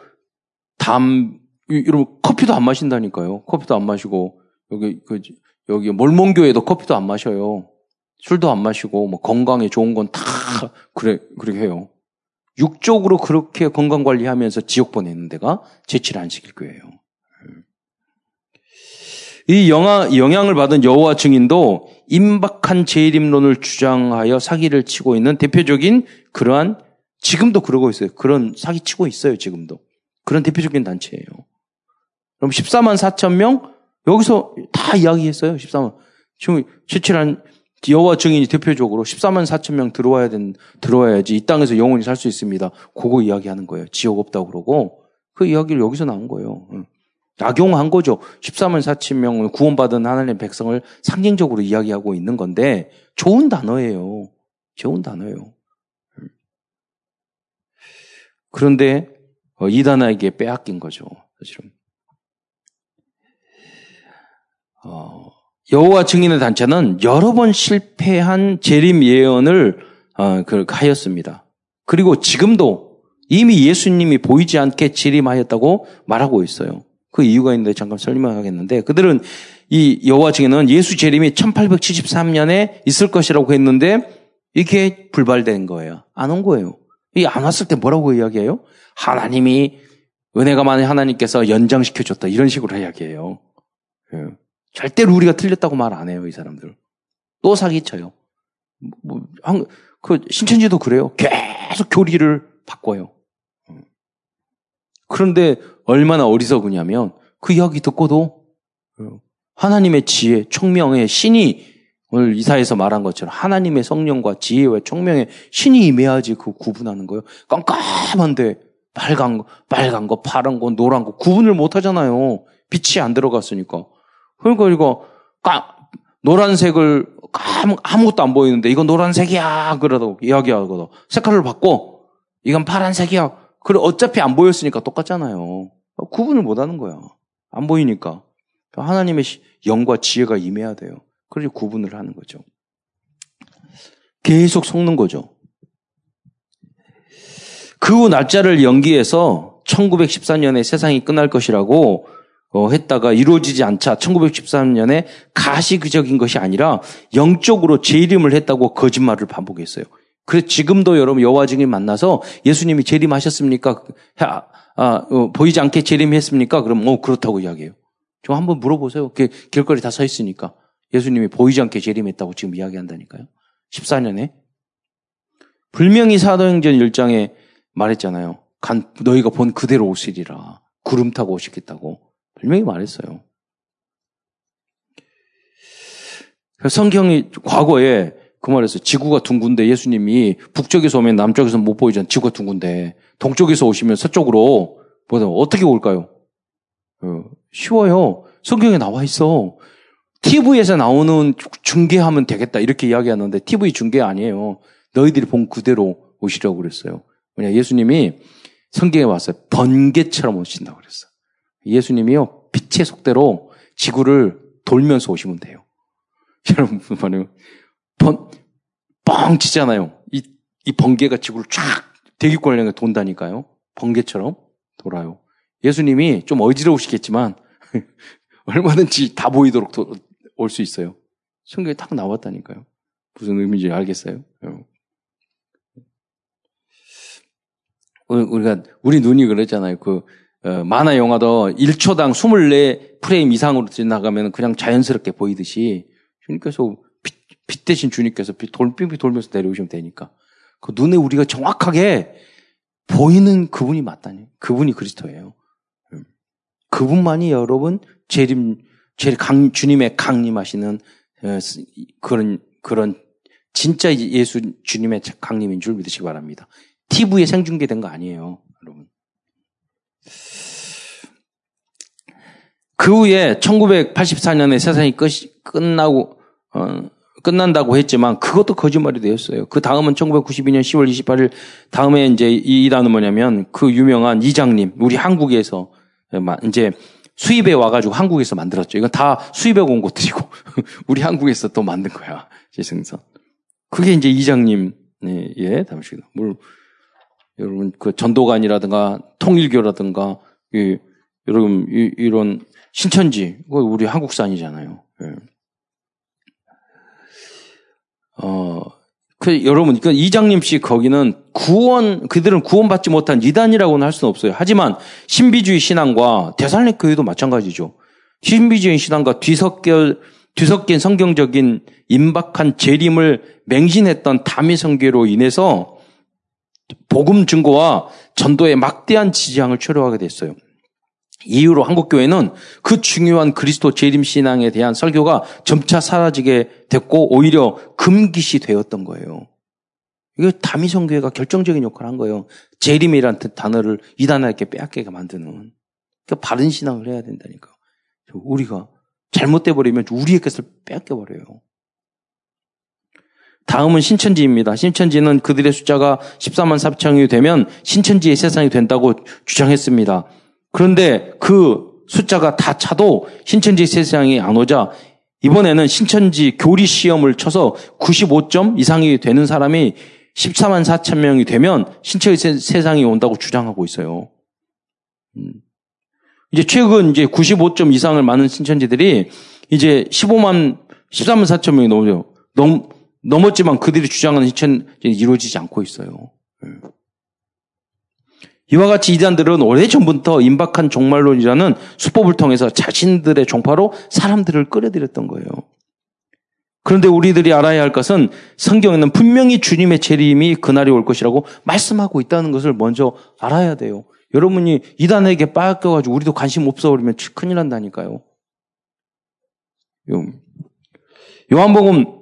담, 여러분 커피도 안 마신다니까요. 커피도 안 마시고, 여기, 그, 여기 몰몬교회도 커피도 안 마셔요. 술도 안 마시고, 뭐 건강에 좋은 건 다, 그래, 그렇게 해요. 육적으로 그렇게 건강 관리하면서 지옥 보내는 데가 제칠 안식일 교회예요. 이 영화, 영향을 받은 여호와 증인도 임박한 재림론을 주장하여 사기를 치고 있는 대표적인 그러한 지금도 그러고 있어요. 그런 사기 치고 있어요. 지금도 그런 대표적인 단체예요. 그럼 14만 4천 명 여기서 다 이야기했어요. 14만 지금 실질한 여호와 증인이 대표적으로 14만 4천 명 들어와야 된 들어와야지 이 땅에서 영원히 살 수 있습니다. 그거 이야기하는 거예요. 지옥 없다고 그러고 그 이야기를 여기서 나온 거예요. 악용한 거죠. 14만 4천 명을 구원받은 하나님의 백성을 상징적으로 이야기하고 있는 건데 좋은 단어예요. 좋은 단어예요. 그런데 어, 이단에게 빼앗긴 거죠. 사실은. 어, 여호와 증인의 단체는 여러 번 실패한 재림 예언을 어, 그, 하였습니다. 그리고 지금도 이미 예수님이 보이지 않게 재림하였다고 말하고 있어요. 그 이유가 있는데 잠깐 설명하겠는데 그들은 이 여호와 증인은 예수 재림이 1873년에 있을 것이라고 했는데 이게 불발된 거예요. 안 온 거예요. 이 안 왔을 때 뭐라고 이야기해요? 하나님이 은혜가 많은 하나님께서 연장시켜 줬다 이런 식으로 이야기해요. 예. 절대로 우리가 틀렸다고 말 안 해요 이 사람들. 또 사기쳐요. 뭐, 한, 그 신천지도 그래요. 계속 교리를 바꿔요. 그런데 얼마나 어리석으냐면 그 이야기 듣고도 하나님의 지혜, 총명의 신이 오늘 이사에서 말한 것처럼 하나님의 성령과 지혜와 총명의 신이 임해야지 그 구분하는 거예요. 깜깜한데 빨간 거, 빨간 거, 파란 거, 노란 거 구분을 못 하잖아요. 빛이 안 들어갔으니까. 그러니까 이거 까, 노란색을 아무것도 안 보이는데 이건 노란색이야 그러다고 이야기하거든. 색깔을 바꿔. 이건 파란색이야. 그래 어차피 안 보였으니까 똑같잖아요. 구분을 못 하는 거야. 안 보이니까. 하나님의 영과 지혜가 임해야 돼요. 그래서 구분을 하는 거죠. 계속 속는 거죠. 그 후 날짜를 연기해서 1914년에 세상이 끝날 것이라고 어, 했다가 이루어지지 않자 1913년에 가시적인 것이 아니라 영적으로 재림을 했다고 거짓말을 반복했어요. 그래서 지금도 여러분 여호와 증인 만나서 예수님이 재림하셨습니까? 아, 아, 어, 보이지 않게 재림했습니까? 그럼 뭐 그렇다고 이야기해요. 좀 한번 물어보세요. 길거리 다 서 있으니까 예수님이 보이지 않게 재림했다고 지금 이야기한다니까요. 14년에 불명히 사도행전 1장에 말했잖아요. 간, 너희가 본 그대로 오시리라. 구름 타고 오시겠다고 분명히 말했어요. 성경이 과거에 그 말에서 지구가 둥근데 예수님이 북쪽에서 오면 남쪽에서 못 보이잖아요. 지구가 둥근데 동쪽에서 오시면 서쪽으로 뭐다 어떻게 올까요? 어, 쉬워요. 성경에 나와 있어. TV에서 나오는 중계하면 되겠다 이렇게 이야기하는데 TV 중계 아니에요. 너희들이 본 그대로 오시라고 그랬어요. 왜냐 예수님이 성경에 왔어요. 번개처럼 오신다고 그랬어요. 예수님이요 빛의 속대로 지구를 돌면서 오시면 돼요. 여러분 말해요. 번, 뻥 치잖아요. 이, 이 번개가 지구를 쫙 대기권을 향해 돈다니까요. 번개처럼 돌아요. 예수님이 좀 어지러우시겠지만 얼마든지 다 보이도록 올 수 있어요. 성경에 딱 나왔다니까요. 무슨 의미인지 알겠어요? 우리가, 우리 눈이 그랬잖아요. 그, 어, 만화 영화도 1초당 24 프레임 이상으로 지나가면 그냥 자연스럽게 보이듯이 주님께서 빛, 빛 대신 주님께서 빛 돌 빙빙 돌면서 내려오시면 되니까. 그 눈에 우리가 정확하게 보이는 그분이 맞다니. 그분이 그리스도예요. 음. 그분만이 여러분 재림, 제일 강, 주님의 강림하시는 어, 그런, 그런 진짜 예수 주님의 강림인 줄 믿으시기 바랍니다. TV에 생중계된 거 아니에요, 여러분. 그 후에 1984년에 세상이 끝, 끝나고, 어, 끝난다고 했지만 그것도 거짓말이 되었어요. 그 다음은 1992년 10월 28일 다음에 이제 이 일화는 뭐냐면 그 유명한 이장님, 우리 한국에서 이제 수입에 와가지고 한국에서 만들었죠. 이건 다 수입에 온 것들이고 우리 한국에서 또 만든 거야. 지승선. 그게 이제 이장님, 네, 예, 잠시만요. 물, 여러분, 그 전도관이라든가 통일교라든가, 이, 여러분, 이, 이런 신천지, 그거 우리 한국산이잖아요. 예. 어, 그, 여러분, 그 이장님 씨 거기는 구원, 그들은 구원받지 못한 이단이라고는 할 수는 없어요. 하지만 신비주의 신앙과 대살릭 교회도 마찬가지죠. 신비주의 신앙과 뒤섞여, 뒤섞인 성경적인 임박한 재림을 맹신했던 담의 성계로 인해서 복음 증거와 전도에 막대한 지지항을 초래하게 됐어요. 이후로 한국 교회는 그 중요한 그리스도 재림 신앙에 대한 설교가 점차 사라지게 됐고 오히려 금기시 되었던 거예요. 이거 다미성 교회가 결정적인 역할을 한 거예요. 재림이라는 단어를 이단에게 빼앗게 만드는. 그러니까 바른 신앙을 해야 된다니까. 우리가 잘못돼 버리면 우리의 것을 빼앗겨 버려요. 다음은 신천지입니다. 신천지는 그들의 숫자가 14만 4천이 되면 신천지의 세상이 된다고 주장했습니다. 그런데 그 숫자가 다 차도 신천지 세상이 안 오자 이번에는 신천지 교리 시험을 쳐서 95점 이상이 되는 사람이 14만 4천 명이 되면 신천지 세상이 온다고 주장하고 있어요. 음. 이제 최근 이제 95점 이상을 많은 신천지들이 이제 15만 13만 4천 명이 넘어요. 넘 넘었지만 그들이 주장하는 신천지 이루어지지 않고 있어요. 음. 이와 같이 이단들은 오래전부터 임박한 종말론이라는 수법을 통해서 자신들의 종파로 사람들을 끌어들였던 거예요. 그런데 우리들이 알아야 할 것은 성경에는 분명히 주님의 재림이 그날이 올 것이라고 말씀하고 있다는 것을 먼저 알아야 돼요. 여러분이 이단에게 빠져가지고 우리도 관심 없어 버리면 큰일 난다니까요. 요한복음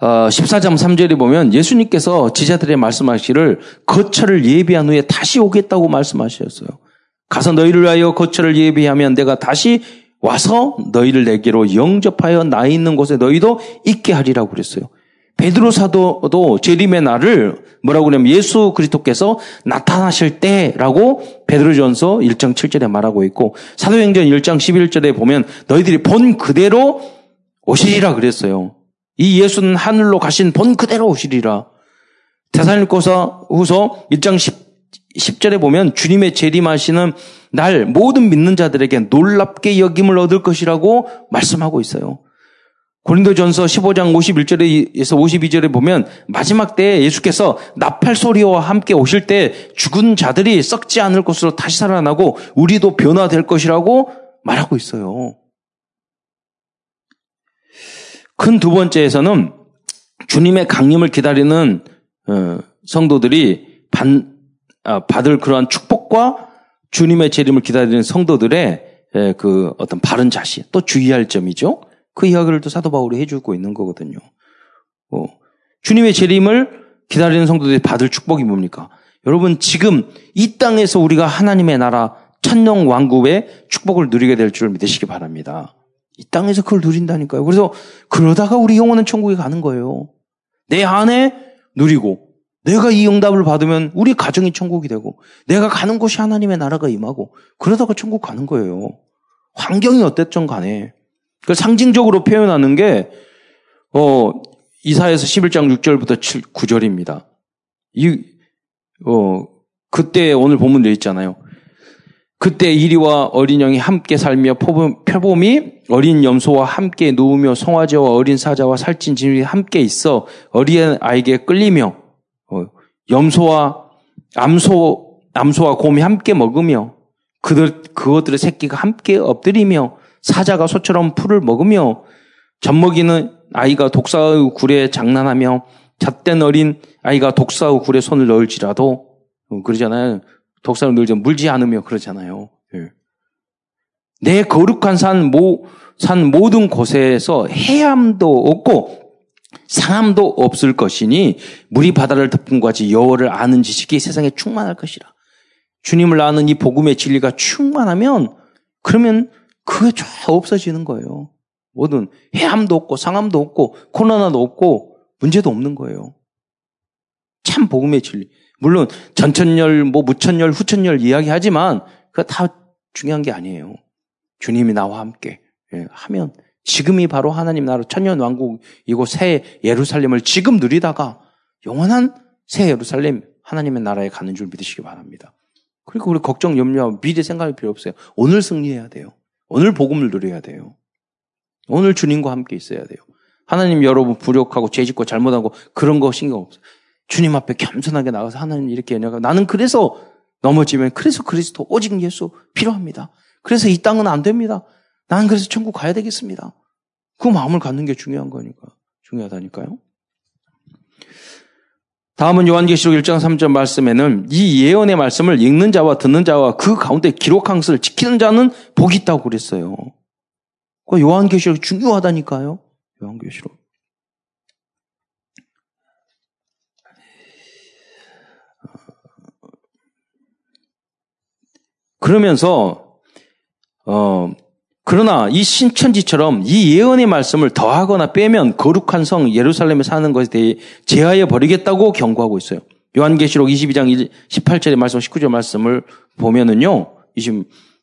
14장 어, 3절에 보면 예수님께서 지자들의 말씀하시를 거처를 예비한 후에 다시 오겠다고 말씀하셨어요. 가서 너희를 위하여 거처를 예비하면 내가 다시 와서 너희를 내게로 영접하여 나 있는 곳에 너희도 있게 하리라고 그랬어요. 베드로 사도도 재림의 날을 뭐라고 그러냐면 예수 그리스도께서 나타나실 때라고 베드로전서 1장 7절에 말하고 있고 사도행전 1장 11절에 보면 너희들이 본 그대로 오시리라 그랬어요. 이 예수는 하늘로 가신 본 그대로 오시리라. 대사일고서 후서 1장 10, 10 절에 보면 주님의 재림하시는 날 모든 믿는 자들에게 놀랍게 여김을 얻을 것이라고 말씀하고 있어요. 고린도전서 15장 51절에서 52절에 보면 마지막 때에 예수께서 나팔 소리와 함께 오실 때 죽은 자들이 썩지 않을 것으로 다시 살아나고 우리도 변화될 것이라고 말하고 있어요. 큰 두 번째에서는 주님의 강림을 기다리는 어, 성도들이 반, 아, 받을 그러한 축복과 주님의 재림을 기다리는 성도들의 그 어떤 바른 자신 또 주의할 점이죠. 그 이야기를 또 사도 바울이 해주고 있는 거거든요. 어, 주님의 재림을 기다리는 성도들이 받을 축복이 뭡니까? 여러분 지금 이 땅에서 우리가 하나님의 나라 천령 왕국의 축복을 누리게 될 줄 믿으시기 바랍니다. 이 땅에서 그걸 누린다니까요. 그래서 그러다가 우리 영혼은 천국에 가는 거예요. 내 안에 누리고 내가 이 응답을 받으면 우리 가정이 천국이 되고 내가 가는 곳이 하나님의 나라가 임하고 그러다가 천국 가는 거예요. 환경이 어땠든 간에. 그 상징적으로 표현하는 게 어, 이사에서 11장 6절부터 7, 9절입니다. 이, 어, 그때 오늘 본문 돼 있잖아요. 그때 이리와 어린 영이 함께 살며 표범이 어린 염소와 함께 누우며 송아지와 어린 사자와 살찐 짐이 함께 있어 어린 아이에게 끌리며 어, 염소와 암소 암소와 곰이 함께 먹으며 그들 그것들의 새끼가 함께 엎드리며 사자가 소처럼 풀을 먹으며 젖먹이는 아이가 독사의 굴에 장난하며 잣된 어린 아이가 독사의 굴에 손을 넣을지라도 어, 그러잖아요. 독사를 늘지 물지 않으며 그러잖아요. 예. 내 거룩한 산, 모, 산 모든 곳에서 해함도 없고 상함도 없을 것이니 물이 바다를 덮은 같이 여호를 아는 지식이 세상에 충만할 것이라. 주님을 아는 이 복음의 진리가 충만하면 그러면 그게 쫙 없어지는 거예요. 뭐든 해함도 없고 상함도 없고 코로나도 없고 문제도 없는 거예요. 참 복음의 진리. 물론 전천열, 뭐 무천열, 후천열 이야기하지만 그거 다 중요한 게 아니에요. 주님이 나와 함께 예, 하면 지금이 바로 하나님 나라 천년 왕국이고 새 예루살렘을 지금 누리다가 영원한 새 예루살렘 하나님의 나라에 가는 줄 믿으시기 바랍니다. 그리고 우리 걱정, 염려, 미래 생각할 필요 없어요. 오늘 승리해야 돼요. 오늘 복음을 누려야 돼요. 오늘 주님과 함께 있어야 돼요. 하나님 여러분 부력하고 죄짓고 잘못하고 그런 거 신경 없어요. 주님 앞에 겸손하게 나가서 하나님 이렇게 연약하고 나는 그래서 넘어지면 그래서 그리스도 오직 예수 필요합니다. 그래서 이 땅은 안 됩니다. 나는 그래서 천국 가야 되겠습니다. 그 마음을 갖는 게 중요한 거니까. 중요하다니까요. 다음은 요한계시록 1장 3절 말씀에는 이 예언의 말씀을 읽는 자와 듣는 자와 그 가운데 기록한 것을 지키는 자는 복이 있다고 그랬어요. 그 요한계시록이 중요하다니까요. 요한계시록. 그러면서 어 그러나 이 신천지처럼 이 예언의 말씀을 더하거나 빼면 거룩한 성 예루살렘에 사는 것에 대해 제하여 버리겠다고 경고하고 있어요. 요한계시록 22장 18절의 말씀, 19절 말씀을 보면은요,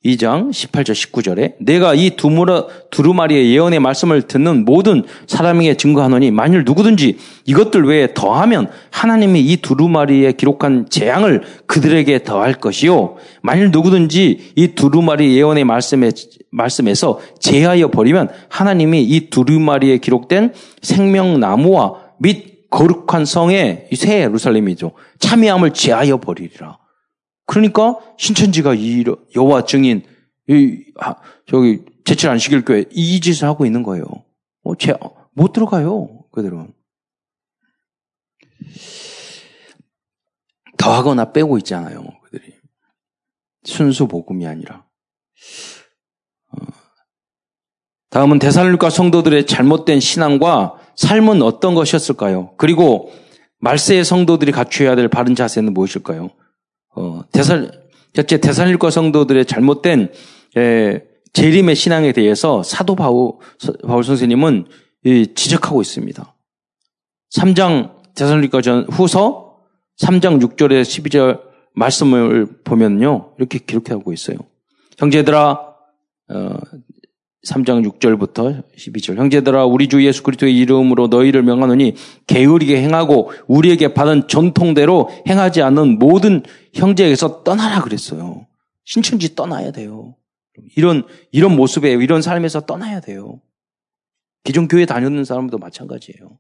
2장 18절 19절에 내가 이 두무라, 두루마리의 예언의 말씀을 듣는 모든 사람에게 증거하노니 만일 누구든지 이것들 외에 더하면 하나님이 이 두루마리에 기록한 재앙을 그들에게 더할 것이요 만일 누구든지 이 두루마리 예언의 말씀에 말씀에서 제하여 버리면 하나님이 이 두루마리에 기록된 생명나무와 및 거룩한 성의 새 예루살렘이죠 참여함을 제하여 버리리라. 그러니까 신천지가 이 여호와 증인 이 아, 저기 제칠 안식일 교회 이 짓을 하고 있는 거예요. 어, 제, 못 들어가요. 그들은. 더하거나 빼고 있잖아요. 그들이. 순수 복음이 아니라. 어. 다음은 대살로니가 성도들의 잘못된 신앙과 삶은 어떤 것이었을까요? 그리고 말세의 성도들이 갖춰야 될 바른 자세는 무엇일까요? 어, 대살, 첫째, 대살일과 성도들의 잘못된, 에, 재림의 신앙에 대해서 사도 바울, 바울 선생님은 이, 지적하고 있습니다. 3장 대살일과 전, 후서 3장 6절에 12절 말씀을 보면요. 이렇게 기록하고 있어요. 형제들아, 어, 3장 6절부터 12절. 형제들아 우리 주 예수 그리스도의 이름으로 너희를 명하노니 게으르게 행하고 우리에게 받은 전통대로 행하지 않는 모든 형제에게서 떠나라 그랬어요. 신천지 떠나야 돼요. 이런 이런 모습에 이런 삶에서 떠나야 돼요. 기존 교회 다녔는 사람도 마찬가지예요.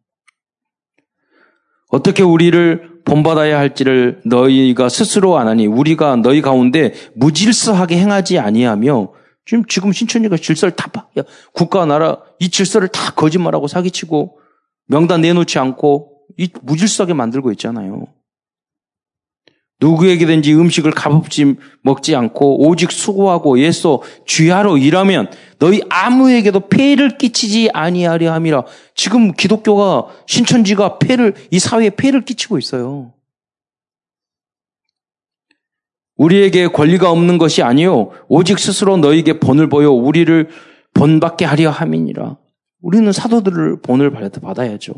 어떻게 우리를 본받아야 할지를 너희가 스스로 안 하니 우리가 너희 가운데 무질서하게 행하지 아니하며 지금, 지금 신천지가 질서를 다 봐. 야, 국가, 나라, 이 질서를 다 거짓말하고 사기치고 명단 내놓지 않고 이 무질서하게 만들고 있잖아요. 누구에게든지 음식을 값없이 먹지 않고 오직 수고하고 예수 주야로 일하면 너희 아무에게도 폐를 끼치지 아니하려 함이라. 지금 기독교가 신천지가 폐를 이 사회에 폐를 끼치고 있어요. 우리에게 권리가 없는 것이 아니요 오직 스스로 너에게 본을 보여 우리를 본받게 하려 함이니라. 우리는 사도들을 본을 받아야죠.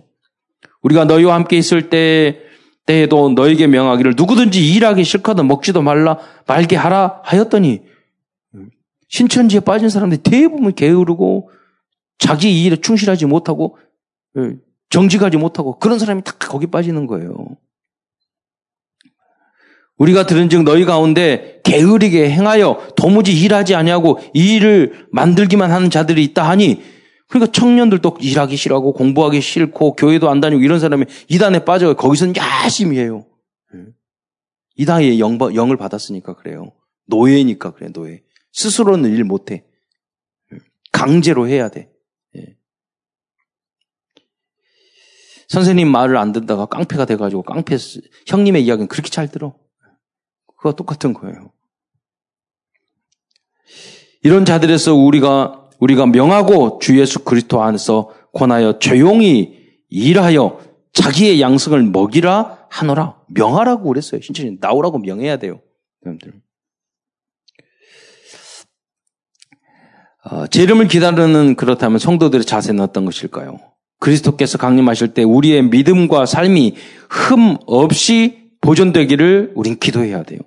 우리가 너희와 함께 있을 때 때에도 너에게 명하기를 누구든지 일하기 싫거든 먹지도 말라 말게 하라 하였더니 신천지에 빠진 사람들이 대부분 게으르고 자기 일에 충실하지 못하고 예, 정직하지 못하고 그런 사람이 다 거기 빠지는 거예요. 우리가 들은즉 너희 가운데 게으르게 행하여 도무지 일하지 아니하고 이 일을 만들기만 하는 자들이 있다 하니 그러니까 청년들도 일하기 싫어하고 공부하기 싫고 교회도 안 다니고 이런 사람이 이단에 빠져 거기서는 열심히 해요. 이당의 영, 영을 받았으니까 그래요. 노예니까 그래, 노예. 스스로는 일 못해. 강제로 해야 돼. 예. 선생님 말을 안 듣다가 깡패가 돼가지고 깡패, 형님의 이야기는 그렇게 잘 들어. 그거 똑같은 거예요. 이런 자들에서 우리가, 우리가 명하고 주 예수 그리스도 안에서 권하여 조용히 일하여 자기의 양성을 먹이라 하노라. 명하라고 그랬어요. 신천이 나오라고 명해야 돼요. 여러분들. 어, 제 이름을 기다리는 그렇다면 성도들의 자세는 어떤 것일까요? 그리스도께서 강림하실 때 우리의 믿음과 삶이 흠 없이 보존되기를 우린 기도해야 돼요.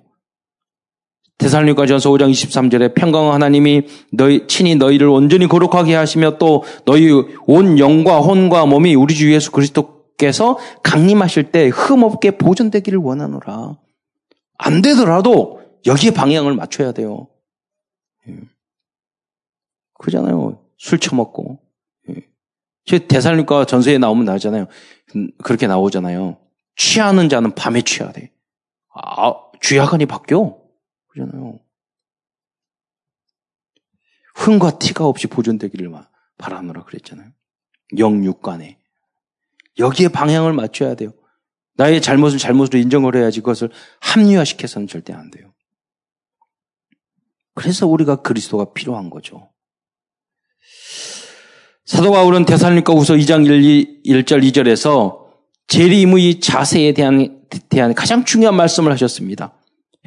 대살리가 전서 5장 23절에 평강 하나님이 너희 친히 너희를 온전히 거룩하게 하시며 또 너희 온 영과 혼과 몸이 우리 주 예수 그리스도께서 강림하실 때 흠없게 보존되기를 원하노라. 안 되더라도 여기에 방향을 맞춰야 돼요. 예. 그잖아요. 술 처먹고. 예. 제 대살림과 전서에 나오면 나오잖아요. 음, 그렇게 나오잖아요. 취하는 자는 밤에 취해야 돼. 아, 쥐야간이 바뀌어. 그러잖아요. 흥과 티가 없이 보존되기를 바라노라 그랬잖아요. 영육간에. 여기에 방향을 맞춰야 돼요. 나의 잘못은 잘못으로 인정을 해야지 그것을 합리화시켜서는 절대 안 돼요. 그래서 우리가 그리스도가 필요한 거죠. 사도 바울은 대살림과 후서 2장 1, 1절 2절에서 재림의 자세에 대한, 대한 가장 중요한 말씀을 하셨습니다.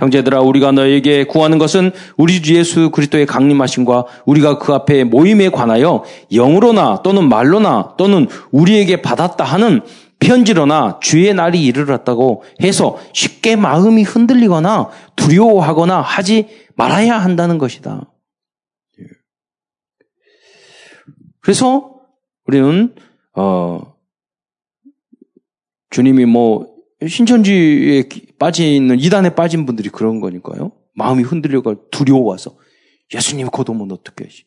형제들아 우리가 너에게 구하는 것은 우리 주 예수 그리스도의 강림하심과 우리가 그 앞에 모임에 관하여 영으로나 또는 말로나 또는 우리에게 받았다 하는 편지로나 주의 날이 이르렀다고 해서 쉽게 마음이 흔들리거나 두려워하거나 하지 말아야 한다는 것이다. 그래서 우리는 어 주님이 뭐 신천지에 빠져 있는 이단에 빠진 분들이 그런 거니까요. 마음이 흔들려가 두려워서 예수님 곧 오면 어떻게 하시?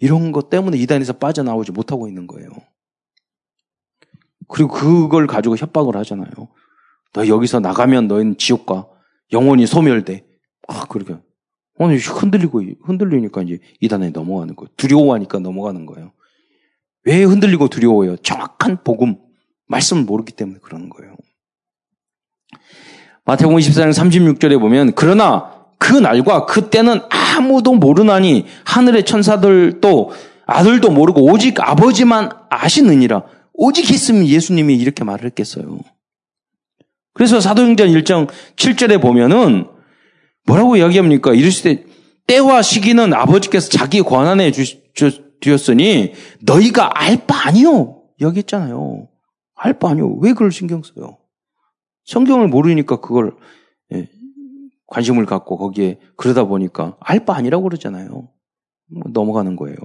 이런 것 때문에 이단에서 빠져나오지 못하고 있는 거예요. 그리고 그걸 가지고 협박을 하잖아요. 너 여기서 나가면 너희는 지옥과 영원히 소멸돼. 아, 그렇게. 아니, 흔들리고, 흔들리니까 이제 이단에 넘어가는 거예요. 두려워하니까 넘어가는 거예요. 왜 흔들리고 두려워요? 정확한 복음, 말씀을 모르기 때문에 그러는 거예요. 마태복음 24장 36절에 보면 그러나 그 날과 그 때는 아무도 모르나니 하늘의 천사들도 아들도 모르고 오직 아버지만 아시느니라. 오직 했으면 예수님이 이렇게 말을 했겠어요. 그래서 사도행전 1장 7절에 보면은 뭐라고 이야기합니까? 이르시되 때와 시기는 아버지께서 자기 권한에 주셨으니 너희가 알 바 아니요. 여기 있잖아요. 알 바 아니요. 왜 그걸 신경 써요? 성경을 모르니까 그걸 예, 관심을 갖고 거기에 그러다 보니까 알 바 아니라고 그러잖아요. 뭐 넘어가는 거예요.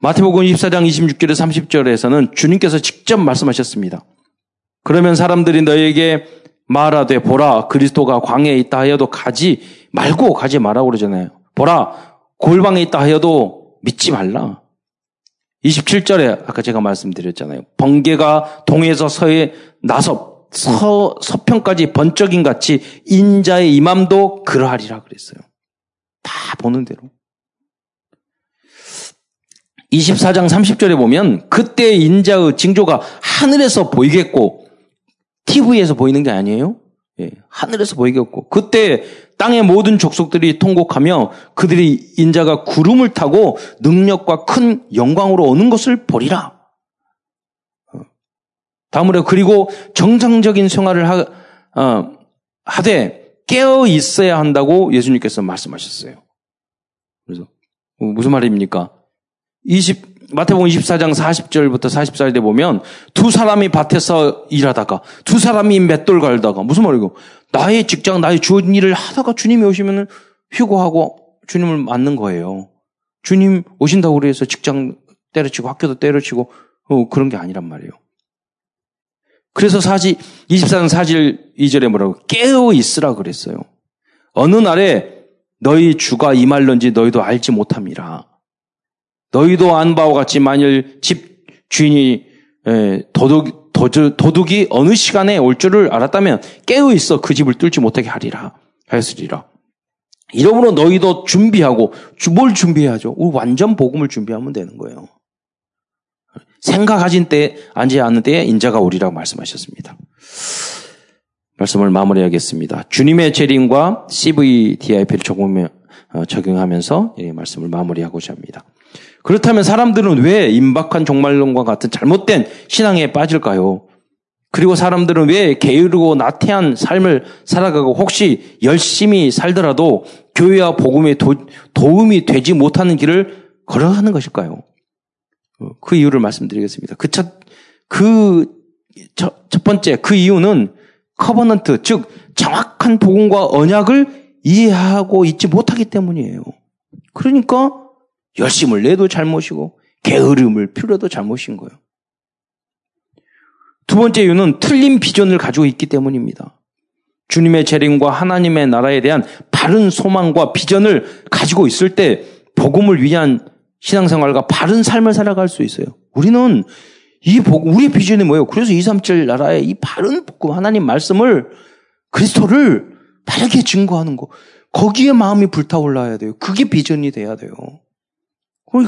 마태복음 24장 26절에 30절에서는 주님께서 직접 말씀하셨습니다. 그러면 사람들이 너에게 말하되 보라 그리스도가 광야에 있다 하여도 가지 말고 가지 말라고 그러잖아요. 보라 골방에 있다 하여도 믿지 말라. 27절에 아까 제가 말씀드렸잖아요. 번개가 동에서 서에 나서 서, 서편까지 번쩍인 같이 인자의 임함도 그러하리라 그랬어요. 다 보는 대로. 24장 30절에 보면 그때 인자의 징조가 하늘에서 보이겠고 TV에서 보이는 게 아니에요. 예, 하늘에서 보이겠고 그때 땅의 모든 족속들이 통곡하며 그들이 인자가 구름을 타고 능력과 큰 영광으로 오는 것을 보리라. 다음으로 그리고 정상적인 생활을 하, 어, 하되 깨어 있어야 한다고 예수님께서 말씀하셨어요. 그래서 무슨 말입니까? 20 마태복음 24장 40절부터 44절에 보면 두 사람이 밭에서 일하다가 두 사람이 맷돌 갈다가 무슨 말이고 나의 직장 나의 주어진 일을 하다가 주님이 오시면 휴고하고 주님을 맞는 거예요. 주님 오신다고 그래서 직장 때려치고 학교도 때려치고 어, 그런 게 아니란 말이에요. 그래서 사지 24장 4절 2절에 뭐라고 깨어 있으라 그랬어요. 어느 날에 너희 주가 임할런지 너희도 알지 못함이라. 너희도 안 바와 같이 만일 집 주인이 도둑, 도둑이 어느 시간에 올 줄을 알았다면 깨어 있어 그 집을 뚫지 못하게 하리라 하였으리라. 이러므로 너희도 준비하고 뭘 준비해야죠? 우리 완전 복음을 준비하면 되는 거예요. 생각하진 때 앉지 않는 때에 인자가 오리라고 말씀하셨습니다. 말씀을 마무리하겠습니다. 주님의 재림과 CVDIP를 적용, 어, 적용하면서 이 말씀을 마무리하고자 합니다. 그렇다면 사람들은 왜 임박한 종말론과 같은 잘못된 신앙에 빠질까요? 그리고 사람들은 왜 게으르고 나태한 삶을 살아가고 혹시 열심히 살더라도 교회와 복음에 도, 도움이 되지 못하는 길을 걸어가는 것일까요? 어, 그 이유를 말씀드리겠습니다. 그 첫, 그, 첫, 첫 번째, 그 이유는 covenant, 즉, 정확한 복음과 언약을 이해하고 있지 못하기 때문이에요. 그러니까 열심을 내도 잘못이고, 게으름을 피워도 잘못인 거예요. 두 번째 이유는 틀린 비전을 가지고 있기 때문입니다. 주님의 재림과 하나님의 나라에 대한 바른 소망과 비전을 가지고 있을 때 복음을 위한 신앙생활과 바른 삶을 살아갈 수 있어요. 우리는 이 복음, 우리의 비전이 뭐예요? 그래서 237 나라의 이 바른 복음, 하나님 말씀을, 그리스도를 바르게 증거하는 거. 거기에 마음이 불타올라야 돼요. 그게 비전이 돼야 돼요.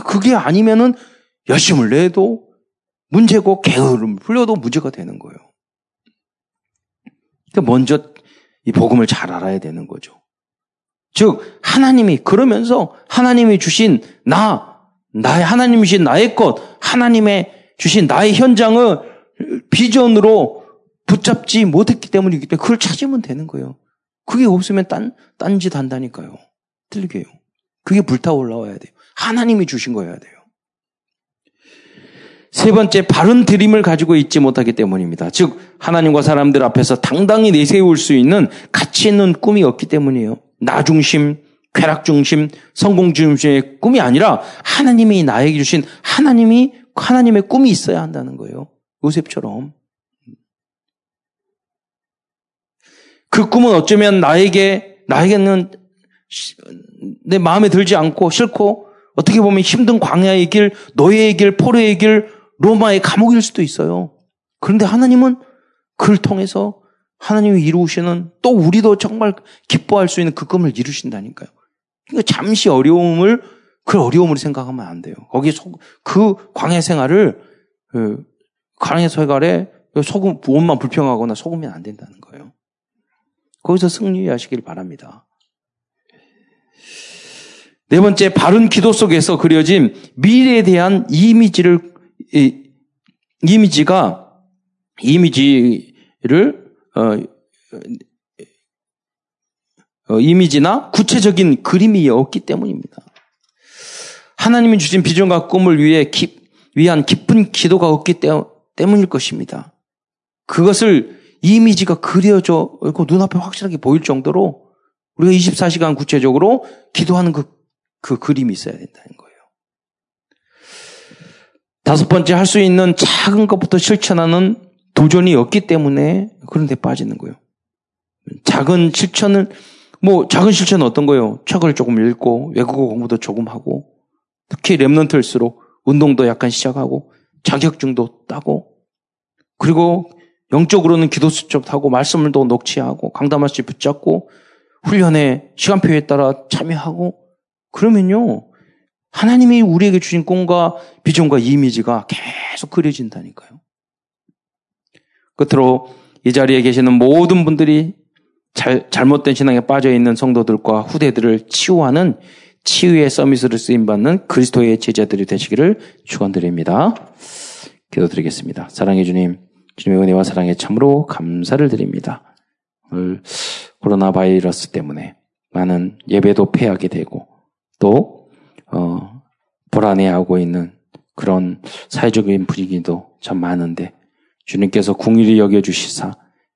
그게 아니면은 열심을 내도 문제고 게으름 풀려도 문제가 되는 거예요. 그러니까 먼저 이 복음을 잘 알아야 되는 거죠. 즉 하나님이 그러면서 하나님이 주신 나 나의 하나님이 주신 나의 것 하나님의 주신 나의 현장을 비전으로 붙잡지 못했기 때문이기 때문에 그걸 찾으면 되는 거예요. 그게 없으면 딴, 딴짓 한다니까요. 틀리게요. 그게 불타올라와야 돼요. 하나님이 주신 거여야 돼요. 세 번째, 바른 드림을 가지고 있지 못하기 때문입니다. 즉, 하나님과 사람들 앞에서 당당히 내세울 수 있는 가치 있는 꿈이 없기 때문이에요. 나 중심, 쾌락 중심, 성공 중심의 꿈이 아니라 하나님이 나에게 주신 하나님이, 하나님의 꿈이 있어야 한다는 거예요. 요셉처럼. 그 꿈은 어쩌면 나에게, 나에게는 내 마음에 들지 않고 싫고 어떻게 보면 힘든 광야의 길, 노예의 길, 포로의 길, 로마의 감옥일 수도 있어요. 그런데 하나님은 그를 통해서 하나님이 이루시는 또 우리도 정말 기뻐할 수 있는 그 꿈을 이루신다니까요. 그러니까 잠시 어려움을 그 어려움으로 생각하면 안 돼요. 거기 속, 그 광야 생활을 그 광야 생활에 소금 몸만 불평하거나 속으면 안 된다는 거예요. 거기서 승리하시길 바랍니다. 네 번째 바른 기도 속에서 그려진 미래에 대한 이미지를 이, 이미지가 이미지를 어, 어, 이미지나 구체적인 그림이 없기 때문입니다. 하나님이 주신 비전과 꿈을 위해 기, 위한 깊은 기도가 없기 때문일 것입니다. 그것을 이미지가 그려져 있고 눈앞에 확실하게 보일 정도로 우리가 24시간 구체적으로 기도하는 그, 그 그림이 있어야 된다는 거예요. 다섯 번째 할 수 있는 작은 것부터 실천하는 도전이 없기 때문에 그런 데 빠지는 거예요. 작은 실천을, 뭐, 작은 실천은 어떤 거예요? 책을 조금 읽고, 외국어 공부도 조금 하고, 특히 랩런트일수록 운동도 약간 시작하고, 자격증도 따고, 그리고 영적으로는 기도 수첩 하고, 말씀을 또 녹취하고, 강담할수 붙잡고, 훈련에 시간표에 따라 참여하고, 그러면요, 하나님이 우리에게 주신 꿈과 비전과 이미지가 계속 그려진다니까요. 끝으로 이 자리에 계시는 모든 분들이 잘, 잘못된 신앙에 빠져 있는 성도들과 후대들을 치유하는 치유의 서밋으로 쓰임받는 그리스도의 제자들이 되시기를 축원드립니다. 기도드리겠습니다. 사랑해 주님, 주님의 은혜와 사랑에 참으로 감사를 드립니다. 오늘 코로나 바이러스 때문에 많은 예배도 폐하게 되고 또 어, 불안해하고 있는 그런 사회적인 분위기도 참 많은데 주님께서 궁일이 여겨 주시사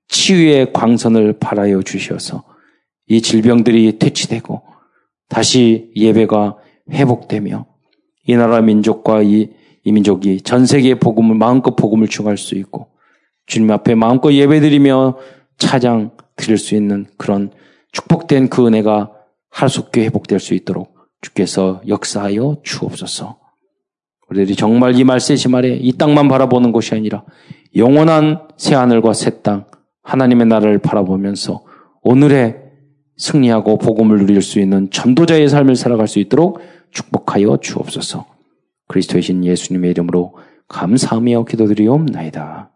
치유의 광선을 발하여 주셔서 이 질병들이 퇴치되고 다시 예배가 회복되며 이 나라 민족과 이, 이 민족이 전 세계의 복음을 마음껏 복음을 중할 수 있고 주님 앞에 마음껏 예배드리며 차장 드릴 수 있는 그런 축복된 그 은혜가 하루속게 회복될 수 있도록 주께서 역사하여 주옵소서. 우리들이 정말 이 말세시 말에 이 땅만 바라보는 것이 아니라 영원한 새 하늘과 새 땅, 하나님의 나라를 바라보면서 오늘의 승리하고 복음을 누릴 수 있는 전도자의 삶을 살아갈 수 있도록 축복하여 주옵소서. 그리스도의 신 예수님의 이름으로 감사하며 기도드리옵나이다.